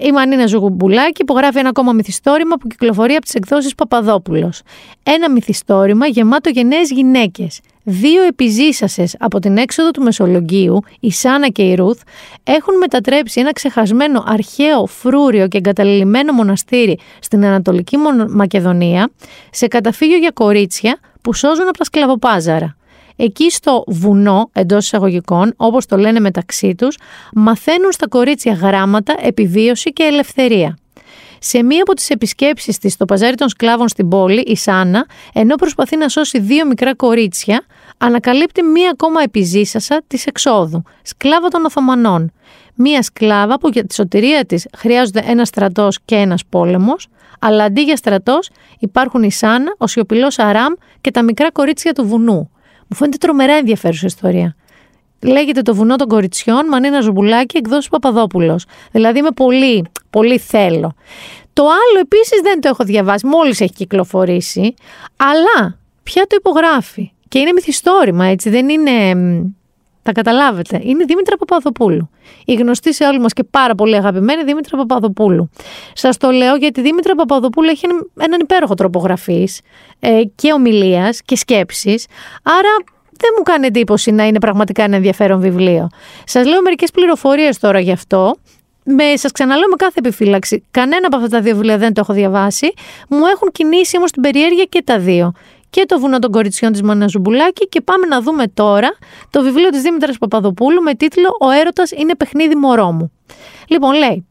S1: Η Μανίνα Ζουμπουλάκη υπογράφει ένα ακόμα μυθιστόρημα που κυκλοφορεί από τις εκδόσεις Παπαδόπουλος. Ένα μυθιστόρημα γεμάτο γενναίες γυναίκες. Δύο επιζήσασες από την έξοδο του Μεσολογγίου, η Σάνα και η Ρούθ, έχουν μετατρέψει ένα ξεχασμένο αρχαίο φρούριο και εγκαταλειμμένο μοναστήρι στην Ανατολική Μακεδονία σε καταφύγιο για κορίτσια που σώζουν από τα σκλαβοπάζαρα. Εκεί στο βουνό, εντός εισαγωγικών, όπως το λένε μεταξύ τους, μαθαίνουν στα κορίτσια γράμματα, επιβίωση και ελευθερία. Σε μία από τις επισκέψεις της στο παζάρι των σκλάβων στην πόλη, η Σάνα, ενώ προσπαθεί να σώσει δύο μικρά κορίτσια, ανακαλύπτει μία ακόμα επιζήσασα της εξόδου, σκλάβα των Οθωμανών. Μία σκλάβα που για τη σωτηρία της χρειάζονται ένας στρατός και ένας πόλεμος, αλλά αντί για στρατός υπάρχουν η Σάνα, ο σιωπηλός Αράμ και τα μικρά κορίτσια του βουνού. Μου φαίνεται τρομερά ενδιαφέρουσα ιστορία. Λέγεται Το βουνό των κοριτσιών, Μανίνα Ζουμπουλάκη, εκδόσεις Παπαδόπουλος. Δηλαδή είμαι πολύ, πολύ θέλω. Το άλλο επίσης δεν το έχω διαβάσει, μόλις έχει κυκλοφορήσει, αλλά πια το υπογράφει; Και είναι μυθιστόρημα, έτσι, δεν είναι θα καταλάβετε. Είναι η Δήμητρα Παπαδοπούλου. Η γνωστή σε όλοι μας και πάρα πολύ αγαπημένη Δήμητρα Παπαδοπούλου. Σας το λέω γιατί η Δήμητρα Παπαδοπούλου έχει έναν υπέροχο τρόπο γραφής ε, και ομιλίας και σκέψης. Άρα δεν μου κάνει εντύπωση να είναι πραγματικά ένα ενδιαφέρον βιβλίο. Σας λέω μερικές πληροφορίες τώρα γι' αυτό. Με, σας ξαναλέω με κάθε επιφύλαξη, κανένα από αυτά τα δύο βιβλία δεν το έχω διαβάσει. Μου έχουν κινήσει όμως την περιέργεια και τα δύο και το βουνό των κοριτσιών της Μανίνας Ζουμπουλάκη και πάμε να δούμε τώρα το βιβλίο της Δήμητρας Παπαδοπούλου με τίτλο «Ο έρωτας είναι παιχνίδι μωρό μου». Λοιπόν, λέει,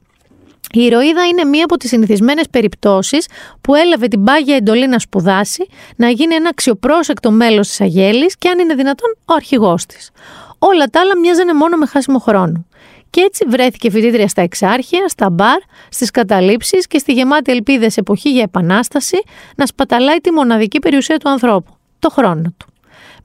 S1: η ηρωίδα είναι μία από τις συνηθισμένες περιπτώσεις που έλαβε την πάγια εντολή να σπουδάσει, να γίνει ένα αξιοπρόσεκτο μέλος της Αγέλης και αν είναι δυνατόν ο αρχηγός της. Όλα τα άλλα μοιάζανε μόνο με χάσιμο χρόνο. Και έτσι βρέθηκε φοιτήτρια στα εξάρχεια, στα μπαρ, στις καταλήψεις και στη γεμάτη ελπίδες εποχή για επανάσταση να σπαταλάει τη μοναδική περιουσία του ανθρώπου, το χρόνο του.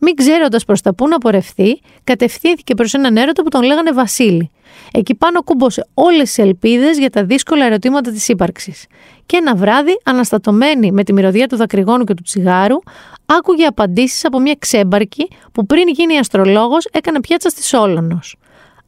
S1: Μην ξέροντας προς τα πού να πορευθεί, κατευθύνθηκε προς έναν έρωτα που τον λέγανε Βασίλη. Εκεί πάνω κούμπωσε όλες τις ελπίδες για τα δύσκολα ερωτήματα της ύπαρξης. Και ένα βράδυ, αναστατωμένη με τη μυρωδία του δακρυγόνου και του τσιγάρου, άκουγε απαντήσεις από μια ξέμπαρκη που πριν γίνει αστρολόγος έκανε πιάτσα στη Σόλωνος.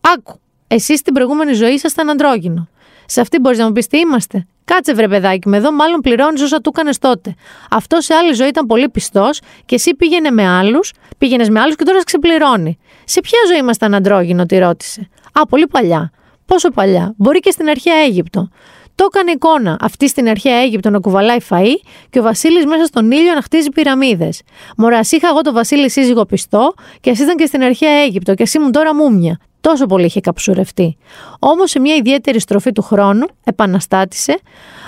S1: Άκου, Εσεί στην προηγούμενη ζωή ήσασταν αντρόγινο. Σε αυτή μπορείς να μου πεις τι είμαστε. Κάτσε βρε παιδάκι με εδώ, μάλλον πληρώνεις όσα του έκανες τότε. Αυτό σε άλλη ζωή ήταν πολύ πιστός και εσύ πήγαινε με άλλους, πήγαινες με άλλους και τώρα σε ξεπληρώνει. Σε ποια ζωή ήμασταν αντρόγινο, τη ρώτησε. Α, πολύ παλιά. Πόσο παλιά, μπορεί και στην αρχαία Αίγυπτο. Το έκανε εικόνα αυτή στην αρχαία Αίγυπτο να κουβαλάει φαΐ και ο Βασίλης μέσα στον ήλιο να χτίζει πυραμίδες. Μωρά, είχα εγώ το Βασίλη σύζυγο πιστό και ας ήταν και στην αρχαία Αίγυπτο και εσύ μου τώρα μούμια. Τόσο πολύ είχε καψουρευτεί. Όμως σε μια ιδιαίτερη στροφή του χρόνου επαναστάτησε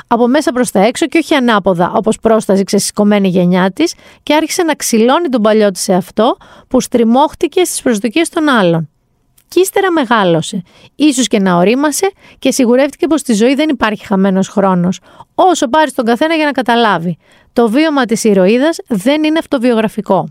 S1: από μέσα προς τα έξω και όχι ανάποδα, όπως πρόσταζε η ξεσηκωμένη γενιά της, και άρχισε να ξυλώνει τον παλιό της αυτό που στριμώχτηκε στις προσδοκίες των άλλων. Και ύστερα μεγάλωσε. Ίσως και να ορίμασε και σιγουρεύτηκε πως στη ζωή δεν υπάρχει χαμένος χρόνος. Όσο πάρει τον καθένα για να καταλάβει. Το βίωμα της ηρωίδας δεν είναι αυτοβιογραφικό.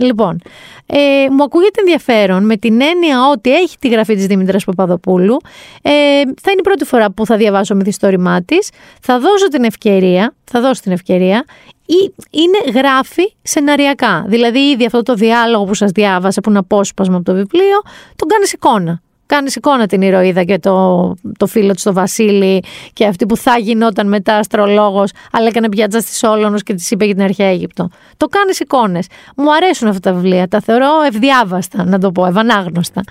S1: Λοιπόν, ε, μου ακούγεται ενδιαφέρον με την έννοια ότι έχει τη γραφή της Δήμητρας Παπαδοπούλου. Ε, θα είναι η πρώτη φορά που θα διαβάσω μυθιστόρημά της. Θα δώσω την ευκαιρία, θα δώσω την ευκαιρία ή είναι γράφει σεναριακά. Δηλαδή, ήδη αυτό το διάλογο που σας διάβασα, που είναι απόσπασμα από το βιβλίο, τον κάνει εικόνα. Κάνει εικόνα την ηρωίδα και το, το φίλο του, το Βασίλη, και αυτή που θα γινόταν μετά αστρολόγος, αλλά έκανε πιάτσα στη Σόλωνος και της είπε για την αρχαία Αίγυπτο. Το κάνει εικόνε. Μου αρέσουν αυτά τα βιβλία. Τα θεωρώ ευδιάβαστα, να το πω, ευανάγνωστα.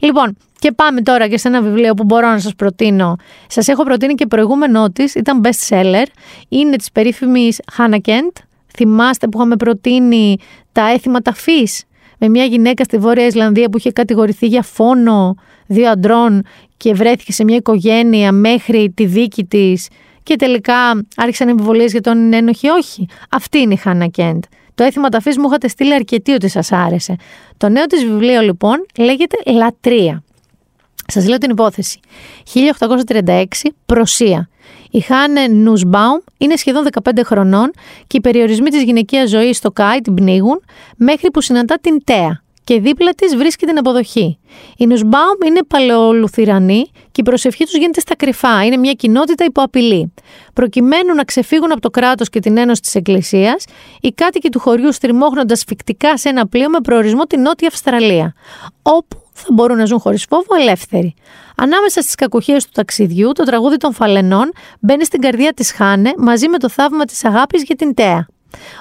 S1: Λοιπόν, και πάμε τώρα και σε ένα βιβλίο που μπορώ να σας προτείνω. Σας έχω προτείνει και προηγούμενό της, ήταν best seller. Είναι της περίφημης Hannah Kent. Θυμάστε που είχαμε προτείνει τα έθιμα ταφής με μια γυναίκα στη Βόρεια Ισλανδία που είχε κατηγορηθεί για φόνο δύο αντρών και βρέθηκε σε μια οικογένεια μέχρι τη δίκη της και τελικά άρχισαν εμβολίες για τον είναι ένοχη. Όχι. Αυτή είναι η Χάνα Κέντ. Το έθιμα ταφής μου είχατε στείλει αρκετή ότι σας άρεσε. Το νέο της βιβλίο λοιπόν λέγεται Λατρεία. Σας λέω την υπόθεση. 1836, Προσία. Η Χάνε Νουσμπάουμ είναι σχεδόν 15 χρονών και οι περιορισμοί της γυναικείας ζωής στο ΚΑΙ την πνίγουν μέχρι που συναντά την Τέα και δίπλα της βρίσκει την αποδοχή. Η Νουσμπάουμ είναι παλαιολουθυρανή και η προσευχή τους γίνεται στα κρυφά. Είναι μια κοινότητα υπό απειλή. Προκειμένου να ξεφύγουν από το κράτος και την ένωση της Εκκλησίας, οι κάτοικοι του χωριού στριμώχνοντας φυκτικά σε ένα πλοίο με προορισμό την Νότια Αυστραλία, όπου θα μπορούν να ζουν χωρίς φόβο ελεύθεροι. Ανάμεσα στις κακουχίε του ταξιδιού, το τραγούδι των Φαλενών μπαίνει στην καρδιά της Χάνε μαζί με το θαύμα της αγάπης για την Τέα.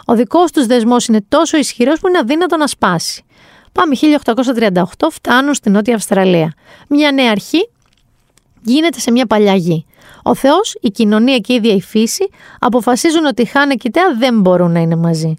S1: Ο δικός τους δεσμός είναι τόσο ισχυρός που είναι αδύνατο να σπάσει. Πάμε 1838, φτάνουν στη Νότια Αυστραλία. Μια νέα αρχή γίνεται σε μια παλιά γη. Ο Θεός, η κοινωνία και η ίδια η φύση αποφασίζουν ότι η Χάνε και η Τέα δεν μπορούν να είναι μαζί.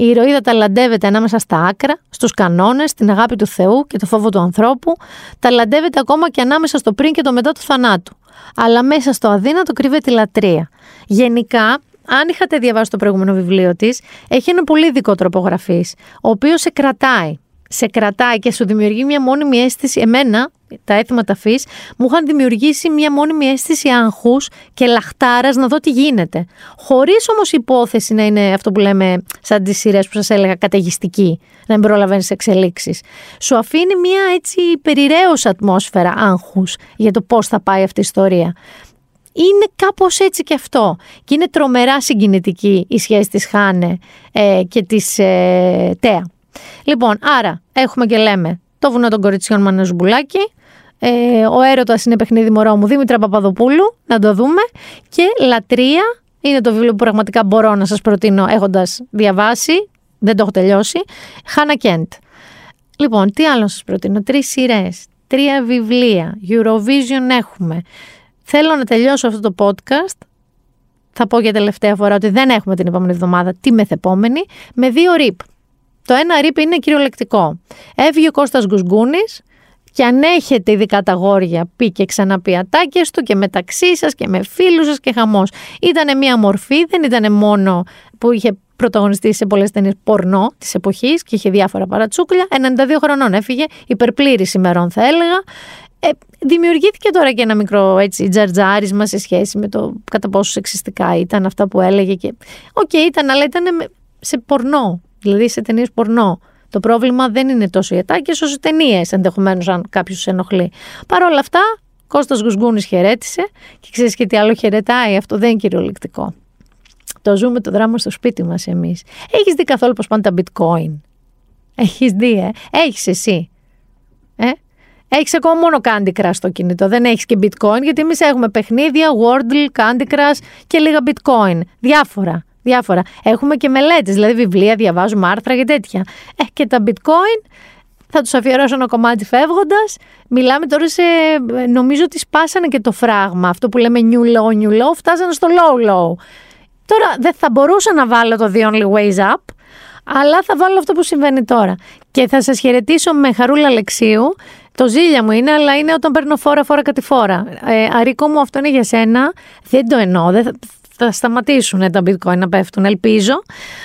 S1: Η ηρωίδα ταλαντεύεται ανάμεσα στα άκρα, στους κανόνες, την αγάπη του Θεού και το φόβο του ανθρώπου. Ταλαντεύεται ακόμα και ανάμεσα στο πριν και το μετά του θανάτου. Αλλά μέσα στο αδύνατο κρύβεται η λατρεία. Γενικά, αν είχατε διαβάσει το προηγούμενο βιβλίο της, έχει ένα πολύ ειδικό τρόπο γραφής, ο οποίος σε κρατάει σε κρατάει και σου δημιουργεί μια μόνιμη αίσθηση. Εμένα, τα έθιμα ταφή, μου είχαν δημιουργήσει μια μόνιμη αίσθηση άγχους και λαχτάρας να δω τι γίνεται. Χωρίς όμως υπόθεση να είναι αυτό που λέμε, σαν τις σειρές που σας έλεγα, καταιγιστική, να μην προλαβαίνεις εξελίξεις. Σου αφήνει μια έτσι περιραίωσα ατμόσφαιρα άγχους για το πώς θα πάει αυτή η ιστορία. Είναι κάπως έτσι και αυτό. Και είναι τρομερά συγκινητική η σχέση της Χάνε ε, και της ε, Τέα. Λοιπόν, άρα έχουμε και λέμε το βουνό των κοριτσιών Μανεσμπουλάκη, ε, ο έρωτας είναι παιχνίδι μωρό μου Δήμητρα Παπαδοπούλου, να το δούμε. Και Λατρεία είναι το βιβλίο που πραγματικά μπορώ να σας προτείνω έχοντας διαβάσει. Δεν το έχω τελειώσει. Χάνα Κέντ. Λοιπόν, τι άλλο να σας προτείνω; Τρεις σειρές, τρία βιβλία. Eurovision έχουμε. Θέλω να τελειώσω αυτό το podcast. Θα πω για τελευταία φορά ότι δεν έχουμε την επόμενη εβδομάδα, τη μεθεπόμενη, με δύο ρίπ. Το ένα ρήπη είναι κυριολεκτικό. Έβγε ο Κώστας Γκουσγκούνης και αν έχετε ειδικά τα γόρια πει και ξαναπεί ατάκες του και μεταξύ σας και με φίλους σας και χαμός. Ήτανε μια μορφή, δεν ήταν μόνο που είχε πρωταγωνιστήσει σε πολλές ταινίες πορνό της εποχής και είχε διάφορα παρατσούκλια. 92 χρονών έφυγε, υπερπλήρης ημερών θα έλεγα. Ε, δημιουργήθηκε τώρα και ένα μικρό έτσι, τζαρτζάρισμα σε σχέση με το κατά πόσο σεξιστικά ήταν αυτά που έλεγε. Και... OK, okay, ήταν, αλλά ήταν σε πορνό δηλαδή σε ταινίες πορνό. Το πρόβλημα δεν είναι τόσο οι ατάκες όσο οι ταινίες, ενδεχομένως, αν κάποιος ενοχλεί. Παρ' όλα αυτά, Κώστας Γουσγούνης χαιρέτησε και ξέρεις και τι άλλο χαιρετάει. Αυτό δεν είναι κυριολεκτικό. Το ζούμε το δράμα στο σπίτι μας εμείς. Έχεις δει καθόλου πώ πάνε τα bitcoin; Έχεις δει, ε; Έχεις εσύ. Ε; Έχεις ακόμα μόνο Candy Crush στο κινητό. Δεν έχεις και bitcoin, γιατί εμείς έχουμε παιχνίδια, Wordle, Candy Crush και λίγα bitcoin. Διάφορα διάφορα. Έχουμε και μελέτες, δηλαδή βιβλία, διαβάζουμε άρθρα και τέτοια. Ε, και τα bitcoin θα τους αφιερώσω ένα κομμάτι φεύγοντας. Μιλάμε τώρα σε. Νομίζω ότι σπάσανε και το φράγμα. Αυτό που λέμε new low, new low, φτάσανε στο low low. Τώρα δεν θα μπορούσα να βάλω το The Only Ways Up, αλλά θα βάλω αυτό που συμβαίνει τώρα. Και θα σας χαιρετήσω με Χαρούλα Αλεξίου, Το ζήλια μου είναι, αλλά είναι όταν παίρνω φόρα, φόρα κάτι φόρα. Ε, αρίκο μου, αυτό είναι για σένα. Δεν το εννοώ. Δεν θα, θα σταματήσουν τα bitcoin να πέφτουν, ελπίζω.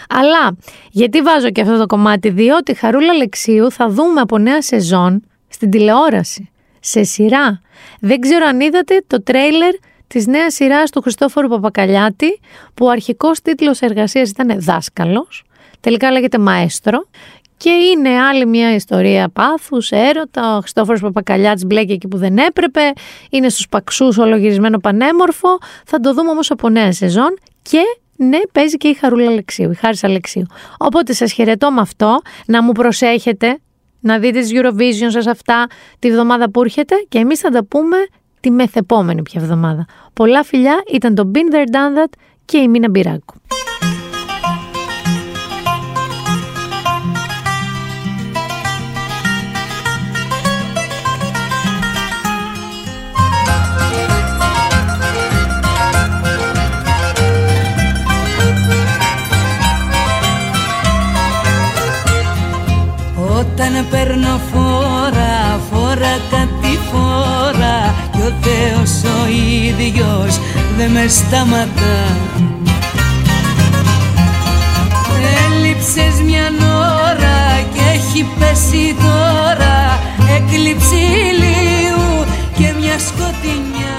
S1: Αλλά γιατί βάζω και αυτό το κομμάτι, διότι Χαρούλα Λεξίου θα δούμε από νέα σεζόν στην τηλεόραση, σε σειρά. Δεν ξέρω αν είδατε το τρέιλερ της νέας σειράς του Χριστόφορου Παπακαλιάτη, που ο αρχικός τίτλος εργασίας ήταν «Δάσκαλος», τελικά λέγεται «Μαέστρο», και είναι άλλη μια ιστορία πάθους, έρωτα, ο Χριστόφορος Παπακαλιάτης μπλέκει εκεί που δεν έπρεπε, είναι στους παξούς ολογυρισμένο πανέμορφο, θα το δούμε όμως από νέα σεζόν και ναι, παίζει και η Χαρούλα Αλεξίου, η Χάρης Αλεξίου. Οπότε σας χαιρετώ με αυτό, να μου προσέχετε, να δείτε τις Eurovision σας αυτά τη βδομάδα που έρχεται και εμείς θα τα πούμε τη μεθεπόμενη πια εβδομάδα. Πολλά φιλιά, ήταν το Been There Done That και η Μίνα Μπυράκου.
S9: Όταν παίρνω φόρα, φόρα κάτι φορά Κι ο Θεός ο ίδιος δεν με σταματά. Έλειψες μια ώρα και έχει πέσει τώρα Έκλειψη ηλίου και μια σκοτεινιά.